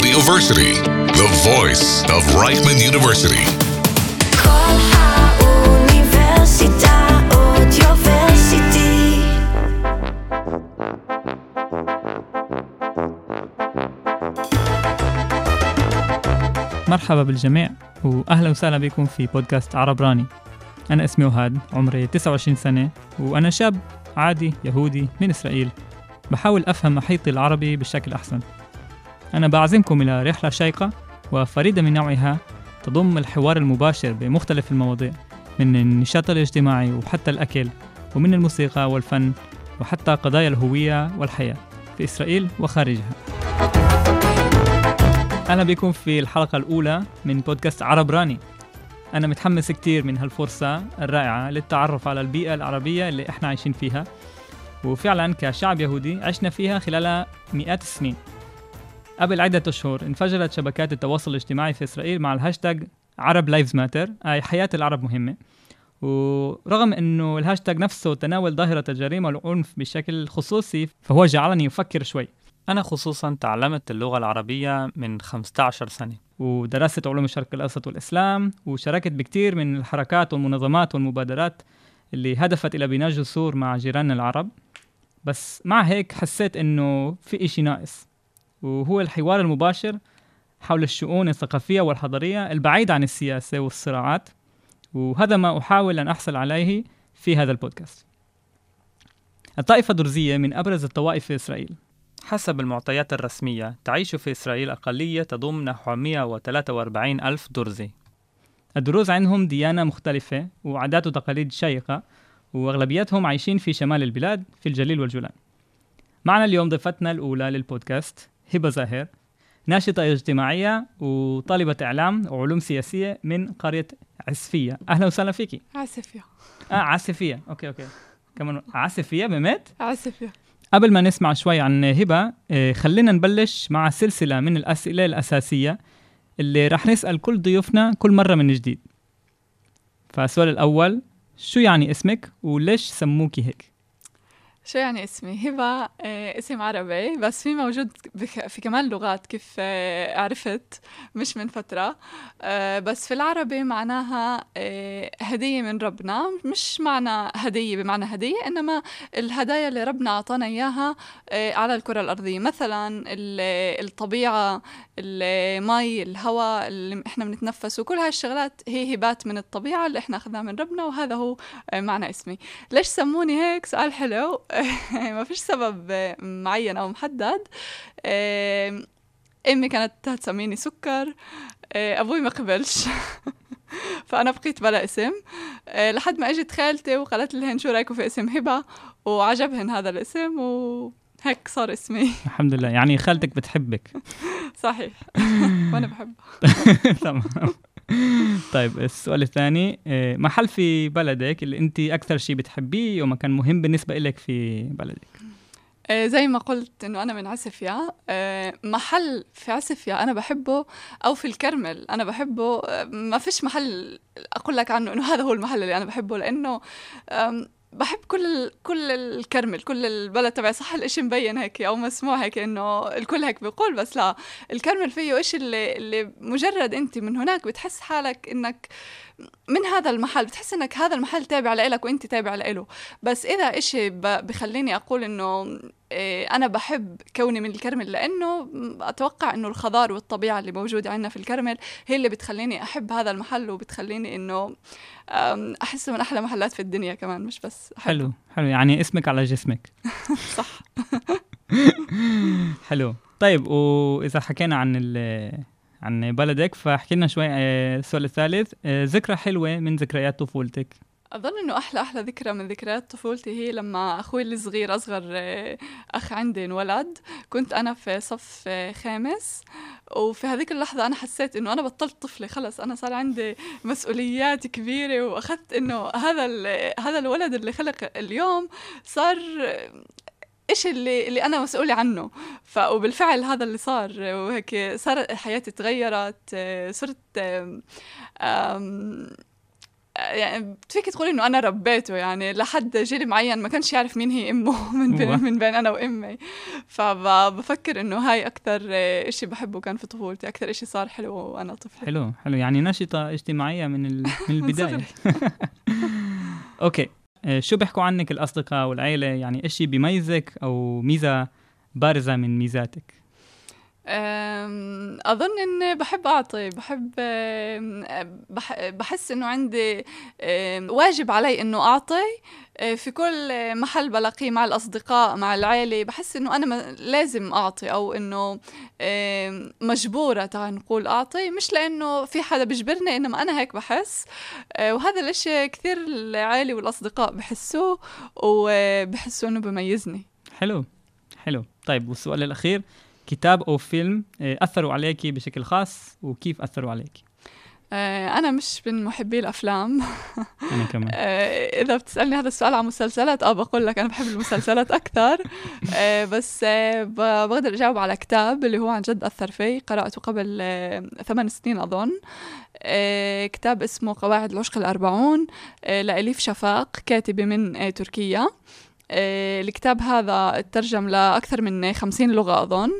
Audioversity, the voice of Reichman University. مرحبا بالجميع واهلا وسهلا بكم في بودكاست عرب راني. أنا اسمي وهاد عمري 29 سنة وأنا شاب عادي يهودي من إسرائيل. بحاول أفهم محيطي العربي بشكل أحسن. أنا بعزمكم إلى رحلة شيقة وفريدة من نوعها تضم الحوار المباشر بمختلف المواضيع من النشاط الاجتماعي وحتى الأكل ومن الموسيقى والفن وحتى قضايا الهوية والحياة في إسرائيل وخارجها. أهلا بكم في الحلقة الأولى من بودكاست عرب راني. أنا متحمس كتير من هالفرصة الرائعة للتعرف على البيئة العربية اللي إحنا عايشين فيها. وفعلا كشعب يهودي عشنا فيها خلال مئات السنين. قبل عدة أشهر انفجرت شبكات التواصل الاجتماعي في إسرائيل مع الهاشتاج Arab Lives Matter أي حياة العرب مهمة. ورغم أنه الهاشتاج نفسه تناول ظاهرة الجريمة والعنف بشكل خصوصي فهو جعلني أفكر شوي. أنا خصوصا تعلمت اللغة العربية من 15 سنة. ودرست علوم الشرق الأوسط والإسلام وشاركت بكتير من الحركات والمنظمات والمبادرات اللي هدفت إلى بناء جسور مع جيراننا العرب. بس مع هيك حسيت إنه في إشي ناقص. وهو الحوار المباشر حول الشؤون الثقافية والحضارية البعيد عن السياسة والصراعات وهذا ما أحاول أن أحصل عليه في هذا البودكاست. الطائفة الدرزية من أبرز الطوائف في إسرائيل. حسب المعطيات الرسمية تعيش في إسرائيل أقلية تضم نحو 143 ألف درزي. الدروز عندهم ديانة مختلفة وعادات وتقاليد شيقة وأغلبيتهم عايشين في شمال البلاد في الجليل والجولان. معنا اليوم ضيفتنا الأولى للبودكاست هبة زاهر ناشطة اجتماعية وطالبة إعلام وعلوم سياسية من قرية عسفية. أهلا وسهلا فيكي. عسفية. آه عسفية. okay okay. كمان عسفية بمت عسفية. قبل ما نسمع شوي عن هبة آه، خلينا نبلش مع سلسلة من الأسئلة الأساسية اللي رح نسأل كل ضيوفنا كل مرة من جديد. فالسؤال الأول شو يعني اسمك وليش سموكي هيك؟ شو يعني اسمي؟ هبة آه، اسم عربي بس في موجود في كمان لغات كيف آه، عرفت مش من فترة. آه، بس في العربي معناها هدية من ربنا. مش معنى هدية بمعنى هدية إنما الهدايا اللي ربنا أعطانا إياها على الكرة الأرضية. مثلا ال- الطبيعة المي الهواء اللي إحنا بنتنفسه كل هاي الشغلات هي هبات من الطبيعة اللي إحنا أخذناها من ربنا وهذا هو معنى اسمي. ليش سموني هيك؟ سؤال حلو. ما فيش سبب معين أو محدد. أمي كانت تسميني سكر. آه، أبوي ما قبلش. فأنا بقيت بلا اسم. آه، لحد ما اجت خالتي وقالت لهن شو رايكم في اسم هبة؟ وعجبهن هذا الاسم وهيك صار اسمي. الحمد لله. يعني خالتك بتحبك. صحيح. وأنا بحبها. تمام. طيب السؤال الثاني آه، محل في بلدك اللي انت أكثر شيء بتحبيه ومكان مهم بالنسبة لك في بلدك؟ آه، زي ما قلت إنه أنا من عسفيا آه، محل في عسفيا أنا بحبه أو في الكرمل أنا بحبه ما فيش محل أقول لك عنه إنه هذا هو المحل اللي أنا بحبه لأنه بحب كل كل الكرمل كل البلد تبعي. صح الإشي مبين هيك أو مسموع هيك إنه الكل هيك بيقول بس لا الكرمل فيه إشي اللي اللي مجرد انت من هناك بتحس حالك إنك من هذا المحل بتحس إنك هذا المحل تابع لإلك وإنت تابع لإله. بس إذا إشي بخليني أقول إنه إيه، أنا بحب كوني من الكرمل لأنه أتوقع إنه الخضار والطبيعة اللي موجودة عندنا في الكرمل هي اللي بتخليني أحب هذا المحل وبتخليني إنه احسه من أحلى محلات في الدنيا كمان مش بس أحبه. حلو حلو. يعني اسمك على جسمك. صح. حلو. طيب وإذا حكينا عن عن بلدك فاحكي لنا شوي آه، السؤال الثالث آه، ذكرى حلوة من ذكريات طفولتك. أظن إنه أحلى أحلى ذكرى من ذكريات طفولتي هي لما أخوي الصغير أصغر آه، أخ عندي انولد كنت أنا في صف خامس. وفي هذيك اللحظة أنا حسيت إنه أنا بطلت طفلة خلص أنا صار عندي مسؤوليات كبيرة وأخذت إنه هذا هذا الولد اللي خلق اليوم صار إيش اللي اللي أنا مسؤولة عنه. ف وبالفعل هذا اللي صار وهيك صار حياتي تغيرت صرت يعني فيك تقولي إنه أنا ربيته يعني لحد جيل معين ما كانش يعرف مين هي أمه من بين. من بين أنا وأمي. فبفكر إنه هاي أكثر إشي بحبه كان في طفولتي أكثر إشي صار حلو وأنا طفلة. حلو حلو. يعني نشطة اجتماعية من من البداية. صغري. أوكي. شو بيحكوا عنك الأصدقاء والعيلة؟ يعني إشي بيميزك أو ميزة بارزة من ميزاتك؟ أظن إني بحب أعطي بحب بحس إنه عندي واجب علي إنه أعطي أه، في كل محل بلاقيه مع الأصدقاء مع العيلة. بحس إنه أنا لازم أعطي أو إنه مجبورة تعال نقول أعطي. مش لأنه في حدا بيجبرني إنما أنا هيك بحس. أه، وهذا الإشي كثير العيلة والأصدقاء بحسوه وبحسوا إنه بميزني. حلو حلو. طيب والسؤال الأخير كتاب أو فيلم آه، أثروا عليكي بشكل خاص وكيف أثروا عليكي أه، أنا مش من محبي الأفلام. أنا كمان. آه، إذا بتسألني هذا السؤال عن مسلسلات آه بقول لك أنا بحب المسلسلات أكثر. آه، بس آه، بقدر أجاوب على كتاب اللي هو عن جد أثر في قرأته قبل آه، ثمان سنين آه، كتاب اسمه قواعد العشق الأربعون آه، لأليف شفاق كاتبة من آه، تركيا. آه، الكتاب هذا ترجم لأكثر من خمسين لغة أظن.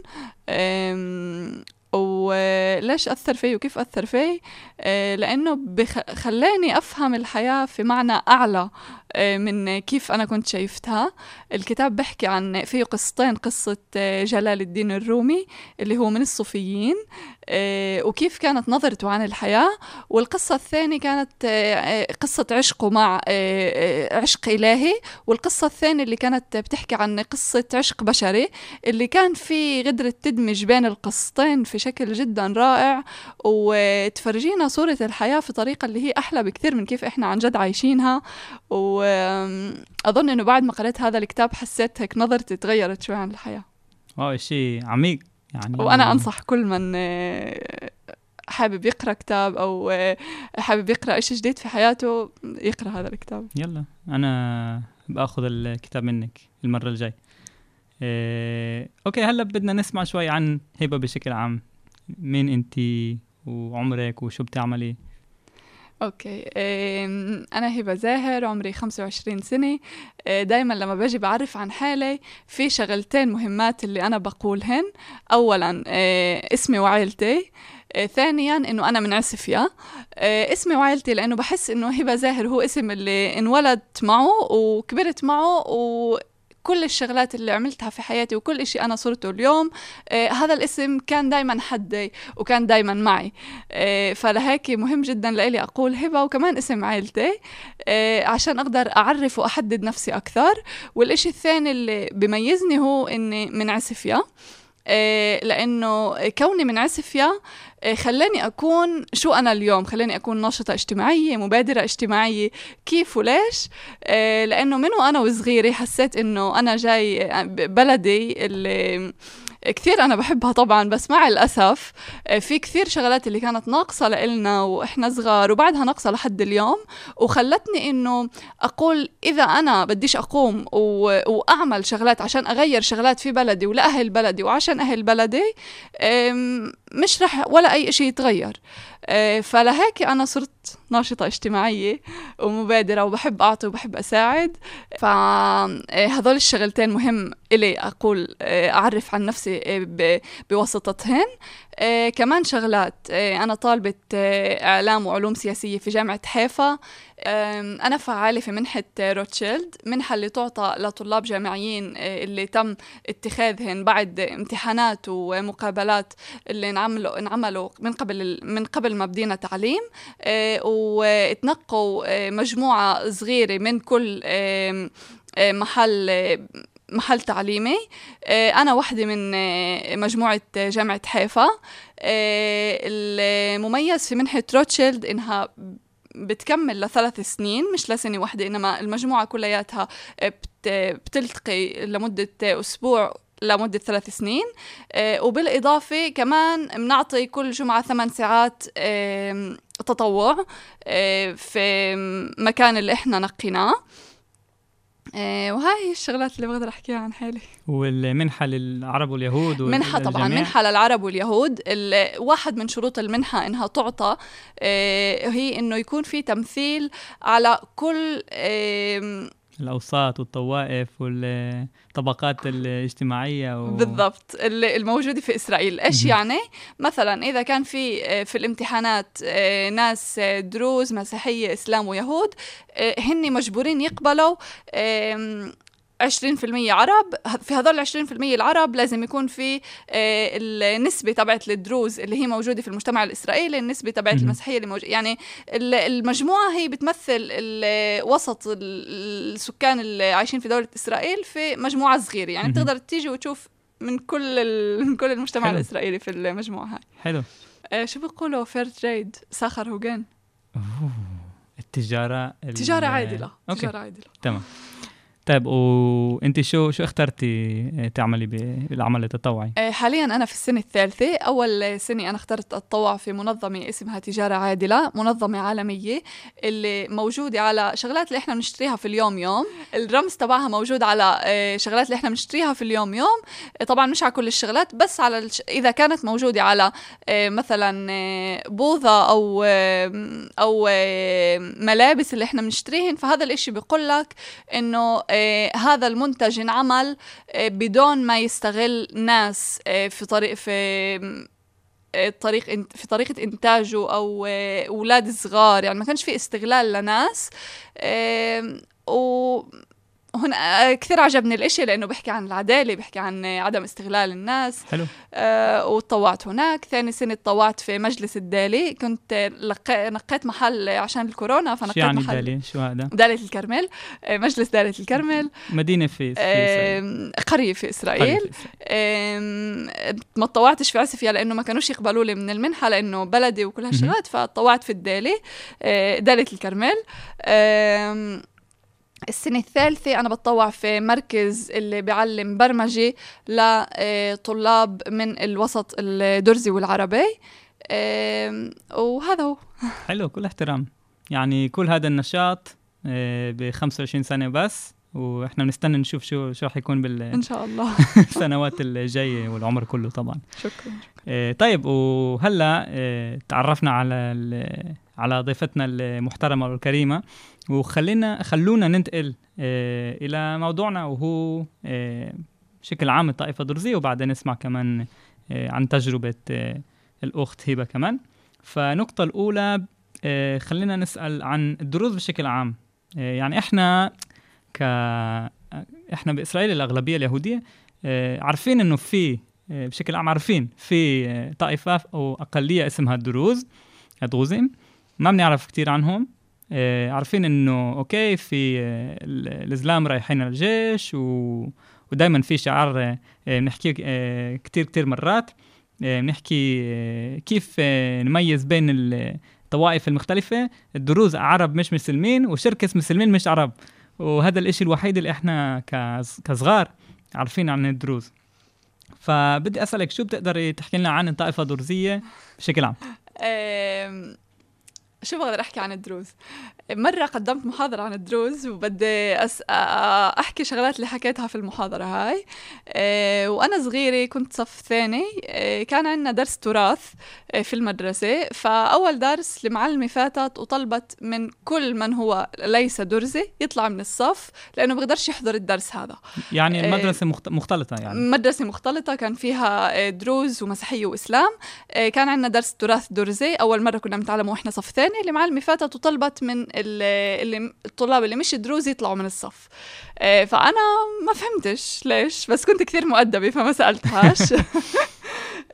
وليش أثر فيه وكيف أثر فيه؟ آه، لأنه خلاني أفهم الحياة في معنى أعلى. آه، من كيف أنا كنت شايفتها. الكتاب بحكي عن فيه قصتين قصة آه، جلال الدين الرومي اللي هو من الصوفيين آه، وكيف كانت نظرته عن الحياة. والقصة الثانية كانت آه، آه، قصة عشقه مع آه، آه، عشق إلهي. والقصة الثانية اللي كانت بتحكي عن قصة عشق بشري اللي كان في غدرة تدمج بين القصتين في شكل جدا رائع. وتفرجينا صورة الحياة في طريقة اللي هي أحلى بكثير من كيف إحنا عن جد عايشينها. وأظن إنه بعد ما قرأت هذا الكتاب حسيت هيك نظرتي تغيرت شوي عن الحياة. wow شيء عميق يعني. وأنا أنصح كل من آه، حابب يقرأ كتاب أو آه، حابب يقرأ إشي جديد في حياته يقرأ هذا الكتاب. يلا أنا بآخذ الكتاب منك المرة الجاي. إيه، okay هلأ بدنا نسمع شوي عن هبة بشكل عام. مين أنتي وعمرك وشو بتعملي؟ أوكي. أنا هبة زاهر عمري 25 سنة. دائما لما باجي بعرف عن حالي في شغلتين مهمات اللي أنا بقولهن. اولا أه، اسمي وعائلتي أه، ثانيا إنه أنا من عسفيا اسمي وعائلتي لأنه بحس إنه هبة زاهر هو اسم اللي انولدت معه وكبرت معه و كل الشغلات اللي عملتها في حياتي وكل إشي أنا صرته اليوم آه هذا الاسم كان دايما حدي وكان دايما معي. آه فلهيك مهم جدا لإلي أقول هبة وكمان اسم عائلتي آه عشان أقدر أعرف وأحدد نفسي أكثر. والإشي الثاني اللي بيميزني هو إني من عسفيا آه، لأنه كوني من عسفيا خلاني أكون شو أنا اليوم؟ خلاني أكون ناشطة اجتماعية مبادرة اجتماعية. كيف وليش؟ آه، لأنه من وأنا وصغيرة حسيت إنه أنا جاي بلدي اللي كثير أنا بحبها طبعا بس مع الأسف آه، في كثير شغلات اللي كانت ناقصة لإلنا وإحنا صغار وبعدها ناقصة لحد اليوم. وخلتني إنه أقول إذا أنا بديش أقوم. وأعمل شغلات عشان أغير شغلات في بلدي ولأهل بلدي وعشان أهل بلدي مش رح ولا أي شيء يتغير. أه، فلهيك أنا صرت ناشطة اجتماعية ومبادرة وبحب أعطي وبحب أساعد. فهذول الشغلتين مهم إلي أقول أه، أعرف عن نفسي بواسطتهن. أه، كمان شغلات. أه، أنا طالبة أه، إعلام وعلوم سياسية في جامعة حيفا. أنا فعالة في منحة روتشيلد منحة اللي تعطى لطلاب جامعيين اللي تم اتخاذهن بعد امتحانات ومقابلات اللي انعملوا انعملوا من قبل من قبل ما بدينا تعليم. أه، وتنقوا مجموعة صغيرة من كل محل محل تعليمي. أه، أنا واحدة من أه، مجموعة جامعة حيفا. المميز في منحة روتشيلد إنها بتكمل لثلاث سنين مش لسنة واحدة إنما المجموعة كلياتها بت بتلتقي لمدة أسبوع لمدة ثلاث سنين. آه، وبالإضافة كمان بنعطي كل جمعة ثمان ساعات تطوع آه، في مكان اللي إحنا نقيناه. آه، وهاي هي الشغلات اللي بقدر أحكيها عن حالي والمنحة للعرب واليهود وال- منحة طبعا. منحة للعرب واليهود ال- واحد من شروط المنحة إنها تعطى آه، هي إنه يكون في تمثيل على كل الأوساط والطوائف والطبقات الاجتماعية و... بالضبط ال- الموجودة في إسرائيل إيش مهم. يعني؟ مثلا إذا كان في آه، في الامتحانات آه، ناس آه، دروز مسيحية إسلام ويهود هن مجبورين يقبلوا 20% عرب في هذول ال 20% العرب لازم يكون في آه، النسبة تبعت الدروز اللي هي موجودة في المجتمع الإسرائيلي النسبة تبعت. المسيحية اللي موجودة يعني ال- المجموعة هي بتمثل وسط ال- السكان اللي عايشين في دولة إسرائيل في مجموعة صغيرة يعني. بتقدر تيجي وتشوف من كل. من كل المجتمع حلو. الإسرائيلي في المجموعة هاي حلو آه شو بيقولوا fair trade סחר הוגן أوه. التجارة ال- تجارة عادلة okay تجارة عادلة تمام طيب وأنت شو شو اخترتي تعملي بالعمل التطوعي؟ آه، حاليا أنا في السنة الثالثة. أول سنة أنا اخترت أتطوع في منظمة اسمها تجارة عادلة منظمة عالمية اللي موجودة على شغلات اللي إحنا بنشتريها في اليوم يوم. الرمز تبعها موجود على آه، شغلات اللي إحنا بنشتريها في اليوم يوم. طبعا مش على كل الشغلات بس على الش... إذا كانت موجودة على آه، مثلا آه، أو آه، ملابس اللي إحنا بنشتريهن فهذا الإشي بيقول لك آه، هذا المنتج انعمل آه، بدون ما يستغل ناس آه، في طريق في آه، طريق إن- في طريقة إنتاجه أو آه، أولاد صغار. يعني ما كانش في استغلال لناس هنا آه، كثير عجبني الإشي لأنه بيحكي عن العدالة بيحكي عن آه، عدم استغلال الناس حلو آه، وتطوعت هناك ثاني سنة تطوعت في مجلس الدالي كنت آه، لقي... نقيت محل عشان الكورونا شو فنقيت يعني محل دالي؟ شو هذا؟ دالة الكرمل آه، مجلس دالة الكرمل مدينة في, في. آم، قرية في قرية إسرائيل في إسرائيل. آم، ما تطوعتش في عسفيا لأنه ما كانوش يقبلوا لي من المنحة لأنه بلدي وكل. هالشغلات فتطوعت في الدالي آه، دالة الكرمل آم، السنة الثالثة أنا بتطوع في مركز اللي بيعلم برمجة لطلاب من الوسط الدرزي والعربي. وهذا هو. حلو كل احترام. يعني كل هذا النشاط ب 25 سنة بس وإحنا بنستنى نشوف شو شو رح يكون إن شاء الله. بالسنوات الجاية والعمر كله طبعا. شكرا. آه، طيب وهلأ آه، تعرفنا على على ضيفتنا المحترمة والكريمة. وخلينا خلونا ننتقل آه، إلى موضوعنا وهو آه، بشكل عام الطائفة الدرزية وبعدين نسمع كمان آه، عن تجربة آه، الأخت هبة كمان. فالنقطه الأولى آه، خلينا نسأل عن الدروز بشكل عام. آه، يعني إحنا ك إحنا بإسرائيل الأغلبية اليهودية آه، عارفين إنه في آه، بشكل عام عارفين في آه، طائفة أو أقلية اسمها الدروز الدروزين ما بنعرف كتير عنهم. عارفين إنه okay في آه، ال- الإسلام رايحين الجيش و... ودائما في شعار آه، آه، بنحكيه آه، كتير كتير مرات آه، بنحكي آه، كيف آه، نميز بين الطوائف المختلفة الدروز عرب مش مسلمين وشركس مسلمين مش عرب. وهذا الإشي الوحيد اللي إحنا كص- كصغار عارفين عن الدروز. فبدي أسألك شو بتقدري تحكي لنا عن الطائفه الدرزيه بشكل عام؟ شو بقدر أحكي عن الدروز؟ مرة قدمت محاضرة عن الدروز وبدي أس... أحكي شغلات اللي حكيتها في المحاضرة هاي. أه وأنا صغيرة كنت صف ثاني. أه كان عندنا درس تراث أه في المدرسة. فأول درس المعلمة فاتت وطلبت من كل من هو ليس درزي يطلع من الصف لأنه بقدرش يحضر الدرس هذا. يعني آه، المدرسة مخت... مختلطة يعني. مدرسة مختلطة كان فيها آه، دروز ومسيحية وإسلام. آه، كان عندنا درس تراث درزي. أول مرة كنا بنتعلمه وإحنا صف ثاني. اللي معلمة فاتت وطلبت من ال- اللي الطلاب اللي مش دروز يطلعوا من الصف. آه، فأنا ما فهمتش ليش بس كنت كثير مؤدبة فما سألتهاش.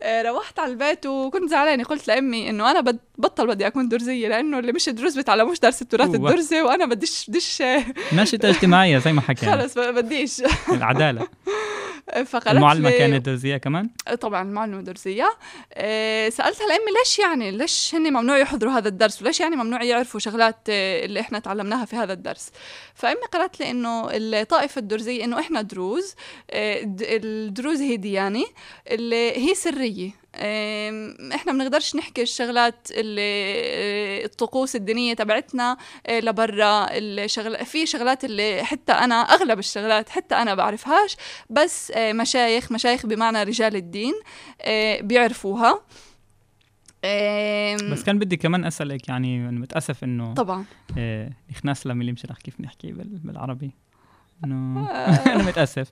روحت على البيت وكنت زعلانة. قلت لأمي إنه أنا بد- بطل بدي أكون درزية لأنه اللي مش دروز بيتعلموش درس التراث. الدرزي وأنا بديش بديش آه، نشطه اجتماعيه زي ما حكينا خلص بديش. العدالة. فقالت المعلمة لي- كانت درزية كمان؟ طبعا المعلمة درزية. أه سألتها لأمي ليش يعني ليش هن ممنوع يحضروا هذا الدرس وليش يعني ممنوع يعرفوا شغلات آه، اللي إحنا تعلمناها في هذا الدرس. فأمي قالت لي إنه الطائفة الدرزية إنه إحنا دروز آه، الدروز هي ديانة اللي هي سرية. آم، إحنا بنقدرش نحكي الشغلات اللي آه، الطقوس الدينية تبعتنا آه، لبرا. الشغل في شغلات اللي حتى أنا أغلب الشغلات حتى أنا بعرفهاش بس آه، مشايخ مشايخ بمعنى رجال الدين بيعرفوها. بس كان بدي كمان أسألك يعني متأسف إنه طبعا. اللي مش رح كيف نحكي بال- بالعربي. إنه آه. أنا متأسف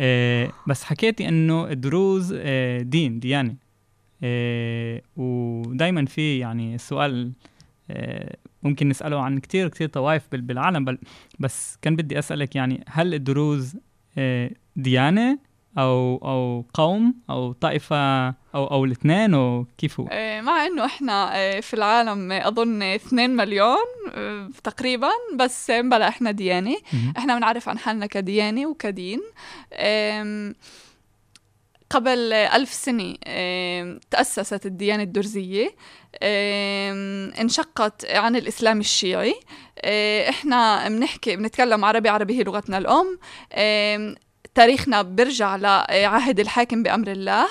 آه، بس حكيتي إنه الدروز آه، دين ديانة ودائما في يعني السؤال آه، ممكن نسأله عن كتير كتير طوائف بال- بالعالم بل بس كان بدي أسألك يعني هل الدروز آه، ديانة أو أو قوم أو طائفة أو أو الاثنين أو كيف هو؟ آه، مع إنه إحنا آه، في العالم أظن 2 مليون آه، تقريبا بس بلا إحنا ديانة. إحنا بنعرف عن حالنا كديانة وكدين. قبل ألف سنة تأسست الديانة الدرزية. انشقت عن الإسلام الشيعي. إحنا بنحكي بنتكلم عربي عربي هي لغتنا الأم. تاريخنا بيرجع لعهد الحاكم بأمر الله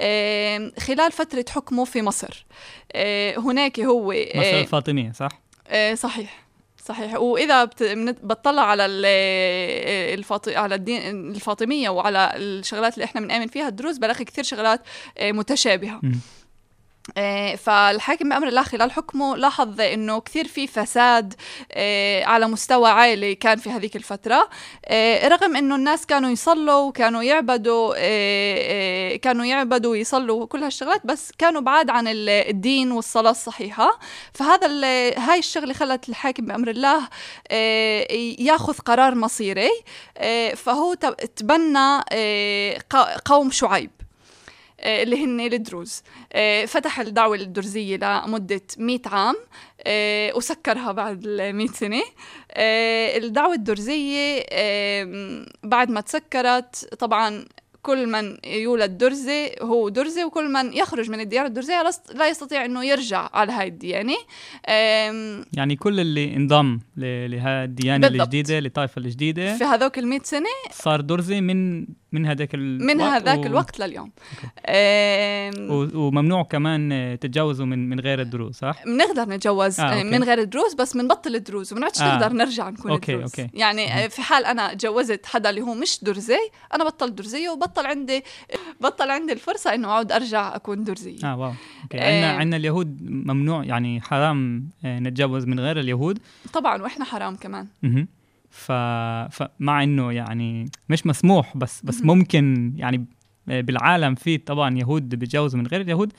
آم، خلال فترة حكمه في مصر آه، هناك هو آه، مصر الفاطمية صح؟ آه، صحيح صحيح وإذا بتطلع على الفاط... على الدين الفاطمية وعلى الشغلات اللي إحنا بنآمن فيها الدروز بلاقي كثير شغلات آه، متشابهة. آه، فالحاكم بأمر الله خلال حكمه لاحظ إنه كثير في فساد آه، على مستوى عالي كان في هذيك الفترة. آه، رغم إنه الناس كانوا يصلوا وكانوا يعبدوا كانوا يعبدوا ويصلوا وكل هالشغلات بس كانوا بعاد عن ال- الدين والصلاة الصحيحة. فهذا هاي الشغلة خلت الحاكم بأمر الله ياخذ قرار مصيري. فهو تب- تبنى قوم شعيب. اللي هن الدروز. آه، فتح الدعوة الدرزية لمدة 100 عام آه، وسكرها بعد ال 100 سنة. آه، الدعوة الدرزية آه، بعد ما تسكرت طبعا كل من يولد درزي هو درزي وكل من يخرج من الديانة الدرزية لا يستطيع أنه يرجع على هاي الديانة. يعني كل اللي انضم ل- لها الديانة بالضبط. الجديدة للطائفه الجديدة في هذوك ال 100 سنة صار درزي من من هذاك الوقت من هذاك و- الوقت لليوم آم، و- وممنوع كمان تتجوزوا من من غير الدروز صح؟ بنقدر نتجوز آه، آه okay. من غير الدروز بس بنبطل الدروز وبنعدش آه. نقدر نرجع نكون okay، دروز okay. يعني آه، في حال أنا تجوزت حدا اللي هو مش درزي أنا بطل درزية وبطل عندي بطل عندي الفرصة إنه أعود أرجع أكون درزية آه واو أوكي عندنا. عندنا اليهود ممنوع يعني حرام آه، نتجوز من غير اليهود طبعا وإحنا حرام كمان. ف... فمع إنه يعني مش مسموح بس بس. ممكن يعني بالعالم في طبعا يهود بيتجوزوا من غير اليهود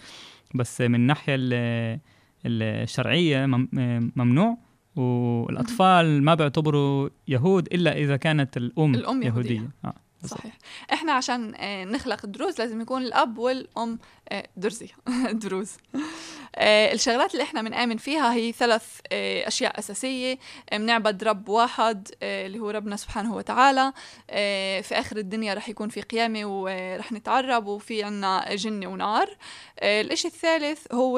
بس من الناحيه ال- الشرعية مم- ممنوع والأطفال ما بيعتبروا يهود إلا إذا كانت الأم, الأم يهودية. يهودية آه. صحيح. إحنا عشان آه، نخلق دروز لازم يكون الأب والأم آه، درزيه دروز آه، الشغلات اللي إحنا بنآمن فيها هي ثلاث أشياء أساسية. بنعبد رب واحد اللي هو ربنا سبحانه وتعالى. في آخر الدنيا رح يكون في قيامة ورح نتعرب وفي عنا جنه ونار. الإشي الثالث هو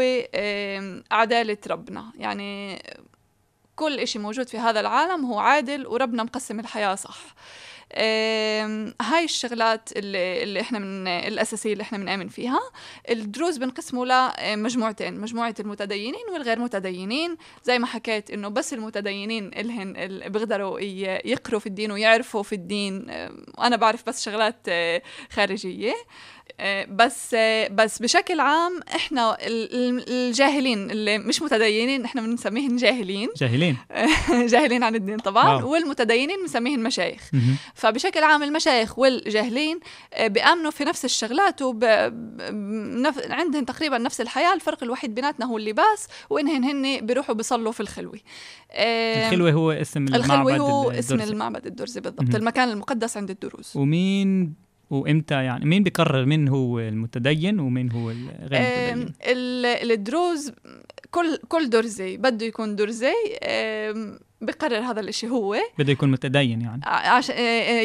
عدالة ربنا. يعني كل إشي موجود في هذا العالم هو عادل وربنا مقسم الحياة صح. هاي الشغلات اللي, اللي إحنا من الأساسية اللي إحنا بنآمن فيها. الدروز بنقسموا لمجموعتين مجموعة المتدينين والغير متدينين. زي ما حكيت إنه بس المتدينين إلهن اللي بيقدروا يقروا في الدين ويعرفوا في الدين. آم، وأنا بعرف بس شغلات آه، خارجية. آه، بس آه، بس بشكل عام إحنا ال- ال- الجاهلين اللي مش متدينين إحنا بنسميهم جاهلين. جاهلين. جاهلين عن الدين طبعا. واو. والمتدينين بنسميهم مشايخ. فبشكل عام المشايخ والجاهلين آه، بيآمنوا في نفس الشغلات وب... نف... عندهم تقريبا نفس الحياة. الفرق الوحيد بيناتنا هو اللباس وإنهن هن بيروحوا بيصلوا في الخلوة آه، الخلوه هو اسم المعبد الخلوة هو اسم الدرزي. المعبد الدرزي بالضبط. مهم. المكان المقدس عند الدروز. ومين وإمتى يعني مين بيقرر مين هو المتدين ومين هو الغير آم، متدين ال- الدروز كل كل درزي بده يكون درزي بقرر هذا الإشي هو. بده يكون متدين يعني. عشان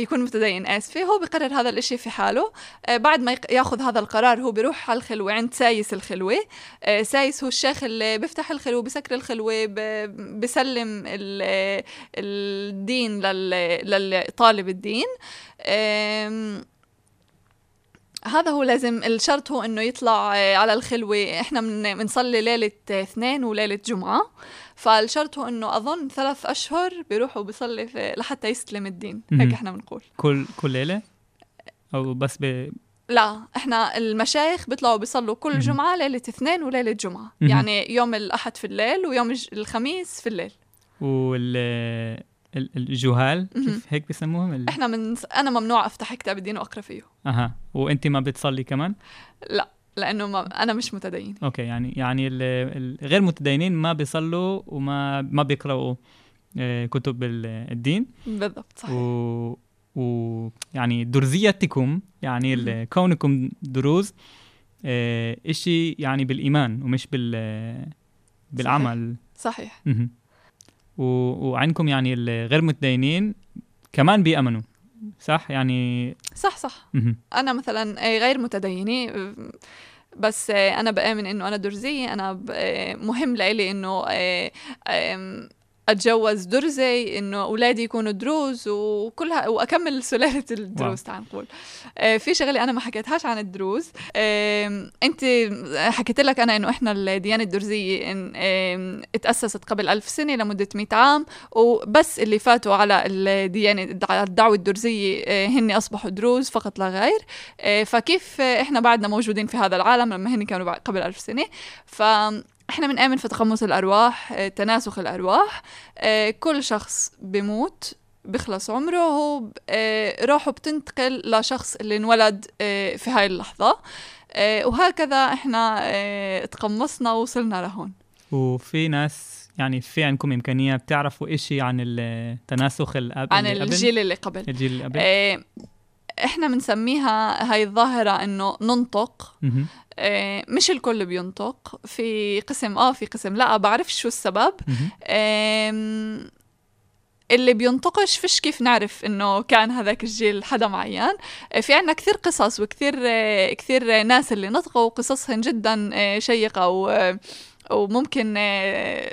يكون متدين آسفة. هو بقرر هذا الإشي في حاله. آه، بعد ما ياخذ هذا القرار هو بيروح على الخلوة عند سايس الخلوة. آه، سايس هو الشيخ اللي بيفتح الخلوة بسكر الخلوة ب- بسلم ال- الدين لل- للطالب الدين. هذا هو لازم الشرط هو إنه يطلع آه، على الخلوة. إحنا من بنصلي ليلة آه، اثنين وليلة جمعة. فالشرط هو إنه أظن ثلاث أشهر بيروحوا بيصلي في لحتى يستلم الدين. هيك إحنا بنقول. كل كل ليلة؟ أو بس ب... لا إحنا المشايخ بيطلعوا بيصلوا كل. جمعة ليلة اثنين وليلة جمعة. يعني يوم الأحد في الليل ويوم الخميس في الليل. وال؟ ال- الجهال. كيف هيك بسموهم؟ ال... إحنا من أنا ممنوع أفتح كتاب الدين وأقرأ فيه. أها. وانت ما بتصلي كمان؟ لا لأنه ما أنا مش متدين أوكي يعني يعني ال- الغير متدينين ما بيصلوا وما ما بيقرأوا آه، كتب ال- الدين. بالضبط صحيح. و و يعني درزيتكم يعني مهم. كونكم دروز آه، إشي يعني بالإيمان ومش بال بالعمل. صحيح. مهم. و... وعندكم يعني الغير متدينين كمان بيأمنوا صح يعني صح صح مهم. أنا مثلا آه، غير متدينه بس أنا بآمن إنه أنا درزية أنا آه، مهم لإلي إنه آم، أتجوز درزي إنه أولادي يكونوا دروز وكلها وأكمل سلالة الدروز تعال نقول. آه، في شغلة أنا ما حكيتهاش عن الدروز. أنت حكيت لك أنا إنه إحنا الديانة الدرزية اتأسست قبل ألف سنة لمدة 100 عام وبس اللي فاتوا على الديانة على الدعوة الدرزية آه، هن أصبحوا دروز فقط لا غير. آه، فكيف إحنا بعدنا موجودين في هذا العالم لما هن كانوا قبل ألف سنة؟ ف إحنا بنآمن في تقمص الأرواح آه، تناسخ الأرواح. آه، كل شخص بيموت بيخلص عمره هو آه، روحه بتنتقل لشخص اللي انولد في هاي اللحظة. وهكذا إحنا تقمصنا ووصلنا لهون. وفي ناس يعني في عندكم إمكانية بتعرفوا إشي عن التناسخ الأب عن؟ الجيل اللي قبل. الجيل اللي قبل. إحنا بنسميها هاي الظاهرة إنه ننطق. آه، مش الكل بينطق في قسم آه في قسم لا بعرفش شو السبب. آم، اللي بينطقش فيش كيف نعرف إنه كان هذاك الجيل حدا معين آه، في عنا كثير قصص وكثير آه، كثير ناس اللي نطقوا قصصهم جدا آه، شيقة و وممكن آه،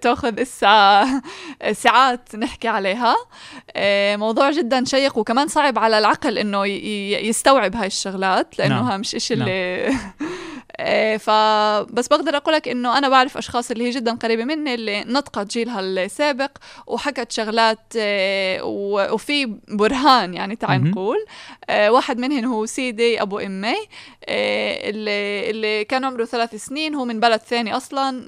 تاخذ اسا ساعات نحكي عليها آه، موضوع جدا شيق وكمان صعب على العقل إنه يستوعب هاي الشغلات لأنه نعم. نعم. مش إشي اللي آه، ف بس بقدر أقول لك إنه أنا بعرف أشخاص اللي هي جدا قريبة مني اللي نطقت جيلها السابق وحكت شغلات و- وفي برهان يعني تعال. نقول آه، واحد منهم هو سيدي أبو إمي اللي اللي كان عمره ثلاث سنين هو من بلد ثاني أصلا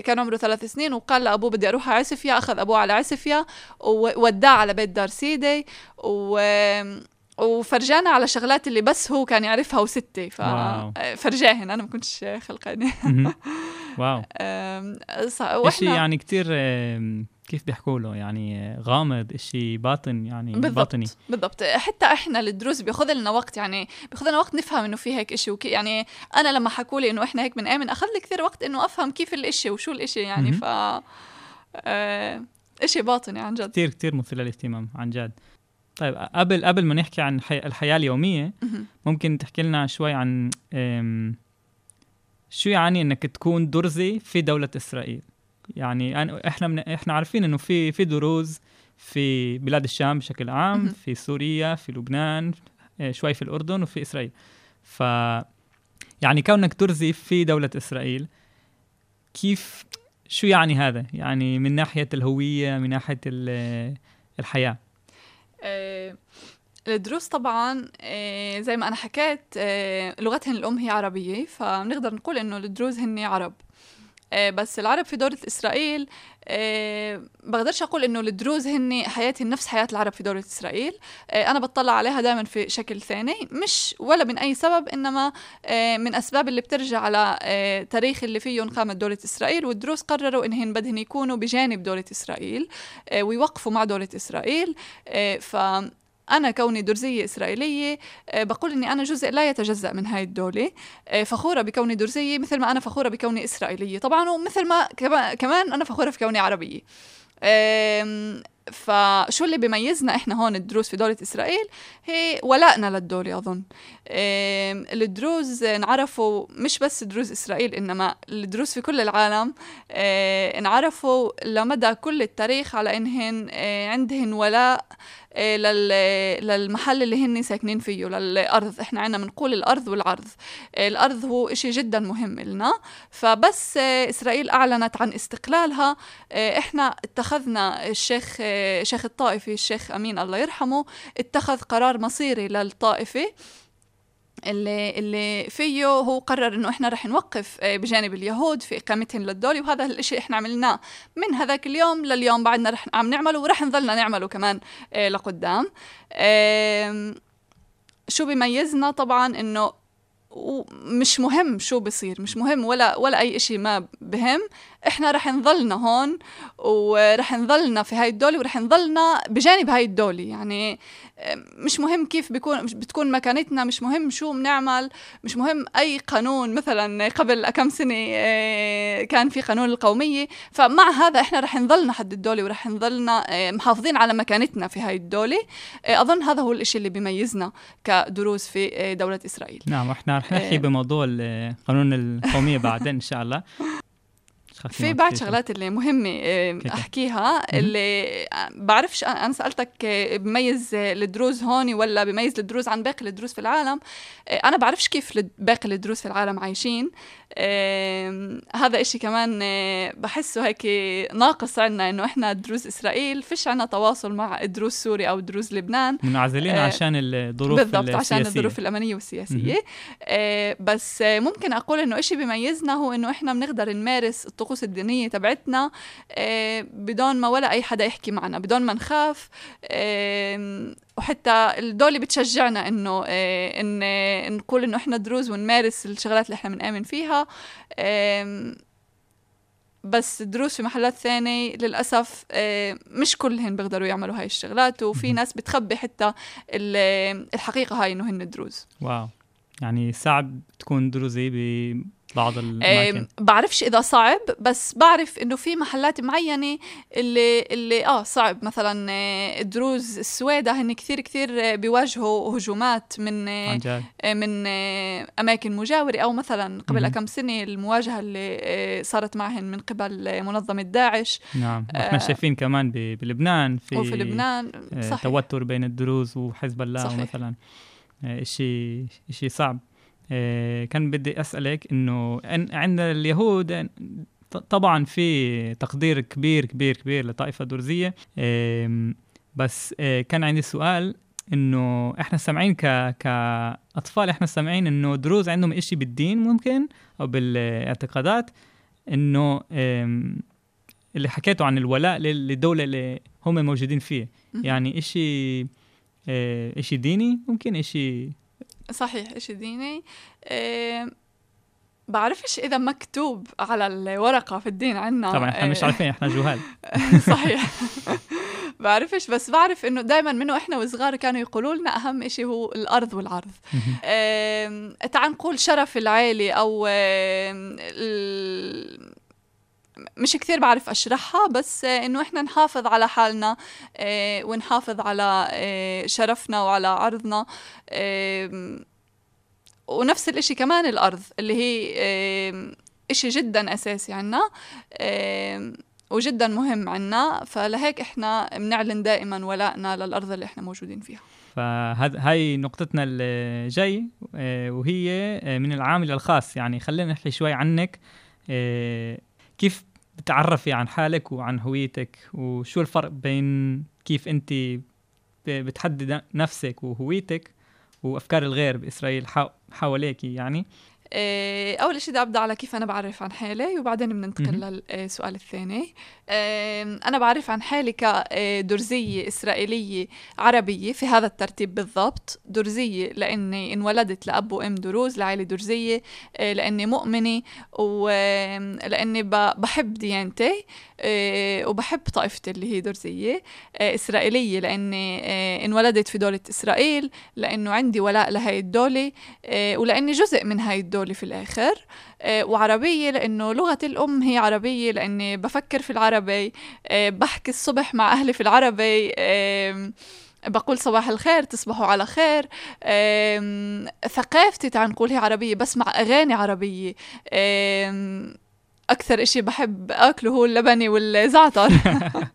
كان عمره ثلاث سنين وقال لأبوه بدي أروح على عسفيا أخذ أبوه على عسفيا ووداه على بيت دار سيدي و وفرجانا على شغلات اللي بس هو كان يعرفها وستي واو. ففرجاهن أنا ما كنتش خلقانة. مهم. واو. إشي يعني كتير كيف بيحكوا له؟ يعني غامض إشي باطن يعني بالضبط باطني. بالضبط. حتى إحنا الدروز بياخذ لنا وقت يعني بياخذ لنا وقت نفهم إنه في هيك إشي وكي يعني أنا لما حكوا لي إنه إحنا هيك بنآمن أخذ لي كثير وقت إنه أفهم كيف الإشي وشو الإشي يعني. ف آه، إشي باطني عن جد. كتير كتير مثير للاهتمام عن جد. طيب قبل قبل ما نحكي عن حي... الحياة اليومية مهم. ممكن تحكي لنا شوي عن شو يعني إنك تكون درزي في دولة إسرائيل يعني إحنا من... إحنا عارفين إنه في في دروز في بلاد الشام بشكل عام. في سوريا في لبنان آه، شوي في الأردن وفي إسرائيل ف يعني كونك درزي في دولة إسرائيل كيف شو يعني هذا يعني من ناحية الهوية من ناحية ال- الحياة آه، الدروس طبعا آه، زي ما أنا حكيت آه، لغتهن الأم هي عربية فبنقدر نقول إنه الدروز هن عرب. آه، بس العرب في دولة إسرائيل آه، بقدرش أقول إنه الدروز هن حياتهم نفس حياة العرب في دولة إسرائيل. آه، أنا بطلع عليها دائما في شكل ثاني مش ولا من أي سبب إنما آه، من أسباب اللي بترجع على آه، تاريخ اللي فيهم قامت دولة إسرائيل والدروز قرروا إنهن بدهن يكونوا بجانب دولة إسرائيل آه، ويوقفوا مع دولة إسرائيل. آه، ف أنا كوني درزية إسرائيلية آه، بقول إني أنا جزء لا يتجزأ من هاي الدولة آه، فخورة بكوني درزية مثل ما أنا فخورة بكوني إسرائيلية. طبعا ومثل ما كما- كمان أنا فخورة في كوني عربية. فشو اللي بيميزنا إحنا هون الدروز في دولة إسرائيل؟ هي ولائنا للدولة أظن. الدروز انعرفوا مش بس دروز إسرائيل إنما الدروز في كل العالم آه، انعرفوا لمدى كل التاريخ على إنهن عندهن ولاء للمحل اللي هن ساكنين فيه للأرض. إحنا عنا بنقول الأرض والعرض. آه، الأرض هو إشي جدا مهم لنا فبس آه، إسرائيل أعلنت عن استقلالها. آه، إحنا اتخذنا الشيخ آه، شيخ الطائفي الشيخ أمين الله يرحمه اتخذ قرار مصيري للطائفة. اللي اللي فيه هو قرر إنه إحنا رح نوقف آه، بجانب اليهود في إقامتهم للدولة وهذا الشيء إحنا عملناه من هذاك اليوم لليوم بعدنا رح عم نعمله ورح نظلنا نعمله كمان آه، لقدام. شو بيميزنا طبعا إنه و- مش مهم شو بصير مش مهم ولا ولا أي شيء ما بهم. إحنا رح نظلنا هون ورح نظلنا في هاي الدولة ورح نظلنا بجانب هاي الدولة. يعني مش مهم كيف بيكون مش بتكون مكانتنا مش مهم شو بنعمل مش مهم أي قانون. مثلا قبل كم سنة آه، كان في قانون القومية. فمع هذا إحنا رح نظلنا حد الدولة ورح نظلنا آه، محافظين على مكانتنا في هاي الدولة. آه، أظن هذا هو الإشي اللي بيميزنا كدروز في دولة إسرائيل. نعم إحنا رح نحكي. بموضوع القانون القومية بعدين إن شاء الله. في كتير. شغلات اللي مهمة آه، كده. أحكيها اللي آه، بعرفش أنا أنا سألتك آه، بميز آه، الدروز هون ولا بميز الدروز عن باقي الدروز في العالم آه، أنا بعرفش كيف باقي الدروز في العالم عايشين هذا إشي كمان آه، بحسه هيك ناقص عنا إنه إحنا دروز إسرائيل فيش عنا تواصل مع دروز سوريا أو دروز لبنان منعزلين آه، عشان الظروف بالضبط عشان السياسية. الظروف الأمنية والسياسية. آه بس ممكن أقول إنه إشي بيميزنا هو إنه إحنا بنقدر نمارس الطقوس الدينية تبعتنا آه بدون ما ولا أي حدا يحكي معنا بدون ما نخاف آه وحتى الدولة بتشجعنا إنه آه إن آه نقول إنه إحنا دروز ونمارس الشغلات اللي إحنا بنآمن فيها. بس دروس في محلات ثانية للأسف آه، مش كلهن بيقدروا يعملوا هاي الشغلات. وفي. ناس بتخبي حتى ال- الحقيقة هاي إنه هن دروز واو. يعني صعب تكون دروزي ببعض الأماكن. بعرفش إذا صعب بس بعرف إنه في محلات معينة اللي اللي آه صعب. مثلا آه، الدروز السويدة هن كثير كثير آه، بيواجهوا هجومات من آه، عن جد. آه، من أماكن مجاورة. أو مثلا قبل. كم سنة المواجهة اللي صارت معهن من قبل منظمة داعش. نعم. وإحنا آه، شايفين كمان بلبنان في وفي لبنان. صحيح. توتر بين الدروز وحزب الله صحيح. مثلا. إشي إشي صعب. كان بدي أسألك إنه عن- عند اليهود آه، طبعا في تقدير كبير كبير كبير لطائفة درزيه بس آه، كان عندي سؤال إنه إحنا سامعين ك كأطفال إحنا سامعين إنه دروز عندهم إشي بالدين ممكن أو بالاعتقادات إنه اللي حكيته عن الولاء لل- للدوله اللي هم موجودين فيه. يعني إشي آه، إشي ديني ممكن إشي صحيح إشي ديني. آه، بعرفش إذا مكتوب على الورقة في الدين عنا. طبعا إحنا مش آه، عارفين إحنا جهال. صحيح. بعرفش بس بعرف إنه دائما من وإحنا وصغار كانوا يقولوا لنا أهم إشي هو الأرض والعرض. تعال نقول شرف العيلة أو آم، ال- مش كثير بعرف أشرحها بس آه، إنه إحنا نحافظ على حالنا آه، ونحافظ على آه، شرفنا وعلى عرضنا ونفس الإشي كمان الأرض اللي هي إشي جدا أساسي عنا وجدا مهم عنا فلهيك إحنا بنعلن دائما ولائنا للأرض اللي إحنا موجودين فيها. فهذا هاي نقطتنا الجاي وهي من العامل الخاص. يعني خلينا نحكي شوي عنك كيف بتعرفي عن حالك وعن هويتك وشو الفرق بين كيف انت بتحدد نفسك وهويتك وأفكار الغير بإسرائيل حواليكي يعني؟ آه، أول شيء بدي أبدأ على كيف أنا بعرف عن حالي وبعدين بننتقل. للسؤال الثاني. آم، أنا بعرف عن حالي كدرزية إسرائيلية عربية في هذا الترتيب بالضبط. درزية لأني انولدت لأب وأم دروز لعائلة درزية آه، لأني مؤمنة ولأني بحب ديانتي آه، وبحب طائفتي اللي هي درزية آه، إسرائيلية. لأني آه، انولدت في دولة إسرائيل لأنه عندي ولاء لهي الدولة آه، ولأني جزء من هاي الدولة. الدولة في الآخر. آه، وعربية لأنه لغة الأم هي عربية لأني بفكر في العربي. آه، بحكي الصبح مع أهلي في العربي. بقول صباح الخير تصبحوا على خير. ثقافتي تعال نقول هي عربية بسمع أغاني عربية. أكثر إشي بحب أكله هو اللبني والزعتر.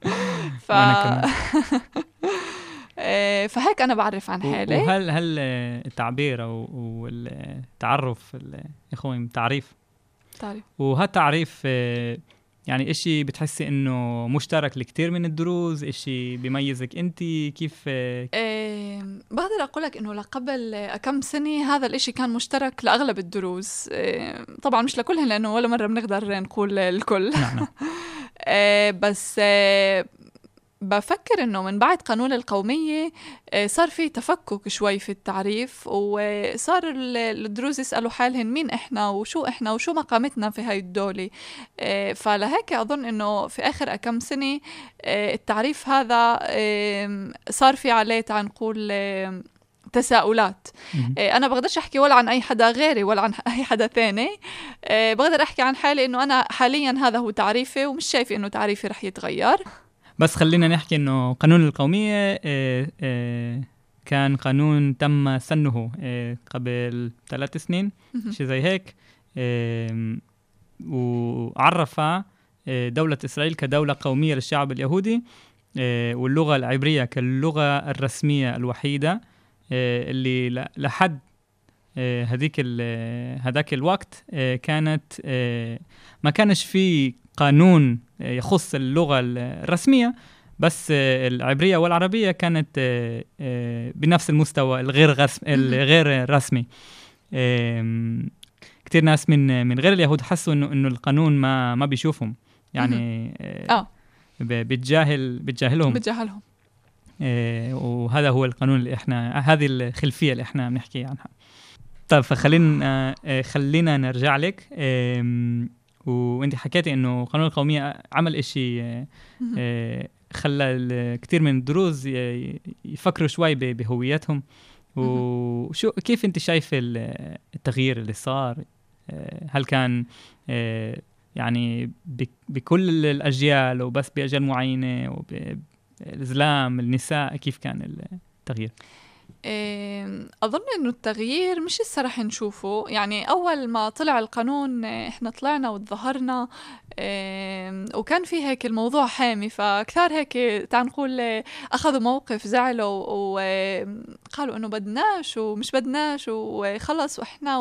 ف... آه، فهيك أنا بعرف عن حالي. وهل هل التعبير أو التعرف ال- أخوي تعريف؟ تعرف وهالتعريف آه، يعني إشي بتحسي إنه مشترك لكتير من الدروز إشي بيميزك أنت؟ كيف؟ آم، بقدر أقول لك إنه لقبل كم سنة هذا الإشي كان مشترك لأغلب الدروز آم، طبعا مش لكلهم لأنه ولا مرة بنقدر نقول الكل. نعم. آه، بس آه، بفكر إنه من بعد قانون القومية آه، صار في تفكك شوي في التعريف وصار ال- الدروز يسألوا حالهم مين إحنا وشو إحنا وشو مقامتنا في هاي الدولة. آه، فلهيك أظن إنه في آخر كم سنة آه، التعريف هذا صار في عليه تعال نقول آم، تساؤلات. أنا بقدرش أحكي ولا عن أي حدا غيري ولا عن أي حدا ثاني. بقدر أحكي عن حالي إنه أنا حاليا هذا هو تعريفي ومش شايفة إنه تعريفي رح يتغير. بس خلينا نحكي إنه قانون القومية آه، آه، كان قانون تم سنه آه، قبل ثلاث سنين. شيء زي هيك وعرف دولة إسرائيل كدولة قومية للشعب اليهودي واللغة العبرية كاللغة الرسمية الوحيدة اللي لحد هذيك هذاك الوقت كانت ما كانش في قانون يخص اللغة الرسمية بس آه، العبرية والعربية كانت آه، آه، بنفس المستوى الغير رسم الغير رسمي. آم، كتير ناس من من غير اليهود حسوا إنه إنه القانون ما ما بيشوفهم. يعني آه ب- بتجاهل بتجاهلهم. بتجاهلهم. آه، وهذا هو القانون اللي إحنا هذه الخلفية اللي إحنا بنحكي عنها. طيب فخلينا آه، خلينا نرجع لك. وانت حكيتي انه قانون القومية عمل إشي آه، خلى كتير من الدروز يفكروا شوي بهويتهم. وشو كيف انت شايف ال- التغيير اللي صار؟ آه، هل كان آه، يعني بك- بكل الأجيال وبس بأجيال معينة وبالاسلام النساء كيف كان التغيير؟ أظن إنه التغيير مش لسه رح نشوفه. يعني أول ما طلع القانون إيه، إحنا طلعنا وتظاهرنا إيه، وكان في هيك الموضوع حامي. فكثار هيك تعال نقول إيه، أخذوا موقف زعلوا وقالوا إنه بدناش ومش بدناش وخلص وإحنا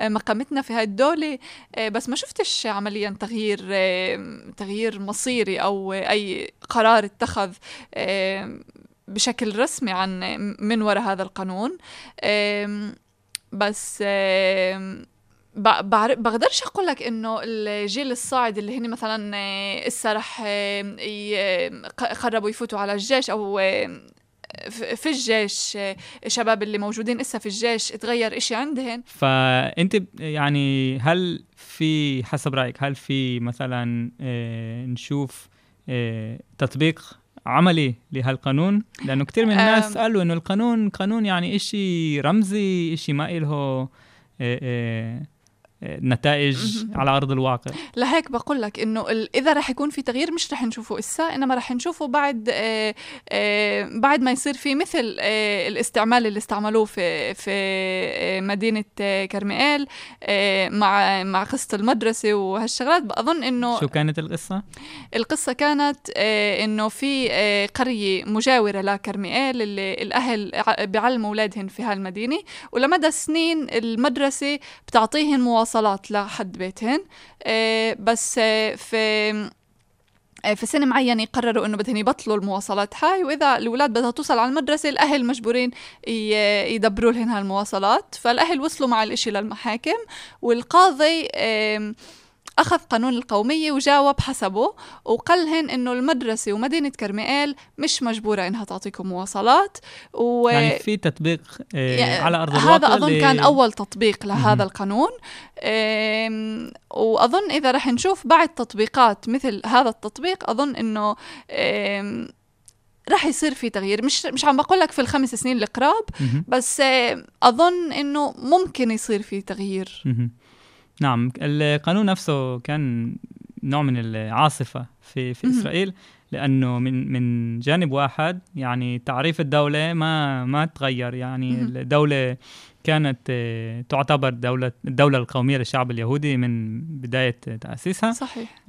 ومقامتنا في هاي الدولة. إيه، بس ما شفتش عمليا تغيير إيه، تغيير مصيري أو أي قرار اتخذ. إيه، بشكل رسمي عن من وراء هذا القانون. بس بقدرش أقول لك إنه الجيل الصاعد اللي هن مثلا آه، إسا رح آه، ي- ق- قربوا يفوتوا على الجيش أو ف- في الجيش الشباب اللي موجودين إسا في الجيش اتغير إشي عندهن. فأنت يعني هل في حسب رأيك هل في مثلا نشوف تطبيق عملي لهالقانون لأنه كثير من الناس. قالوا إنه القانون قانون يعني إشي رمزي إشي ما إله آه، آه، نتائج. على أرض الواقع. لهيك بقول لك إنه إذا رح يكون في تغيير مش رح نشوفه إسا إنما رح نشوفه بعد آه آه بعد ما يصير في مثل آه الاستعمال اللي استعملوه في في مدينة كرميال آه مع مع قصة المدرسة وهالشغلات. بظن إنه شو كانت القصة؟ القصة كانت إنه في قرية مجاورة لكرميال اللي الأهل ع- بيعلموا أولادهم في هالمدينة ولمدى سنين المدرسة بتعطيهم مواصلات لحد بيتهن. آه، بس آه، في آه، في سنة معينة قرروا إنه بدهم يبطلوا المواصلات. هاي وإذا الأولاد بدها توصل على المدرسة الأهل مجبورين يدبروا لهم هالمواصلات. فالأهل وصلوا مع الإشي للمحاكم. والقاضي أخذ قانون القومية وجاوب حسبه وقال لهن إنه المدرسة ومدينة كرميال مش مجبورة إنها تعطيكم مواصلات و... يعني في تطبيق آه، يعني على أرض الواقع هذا أظن ل- كان أول تطبيق لهذا. القانون وأظن إذا رح نشوف بعد تطبيقات مثل هذا التطبيق أظن إنه رح يصير في تغيير مش مش عم بقول لك في الخمس سنين القراب. بس أظن إنه ممكن يصير في تغيير. نعم القانون نفسه كان نوع من العاصفة في في. إسرائيل لأنه من من جانب واحد يعني تعريف الدولة ما ما تغير يعني. الدولة كانت آه، تعتبر دولة الدولة القومية للشعب اليهودي من بداية تأسيسها صحيح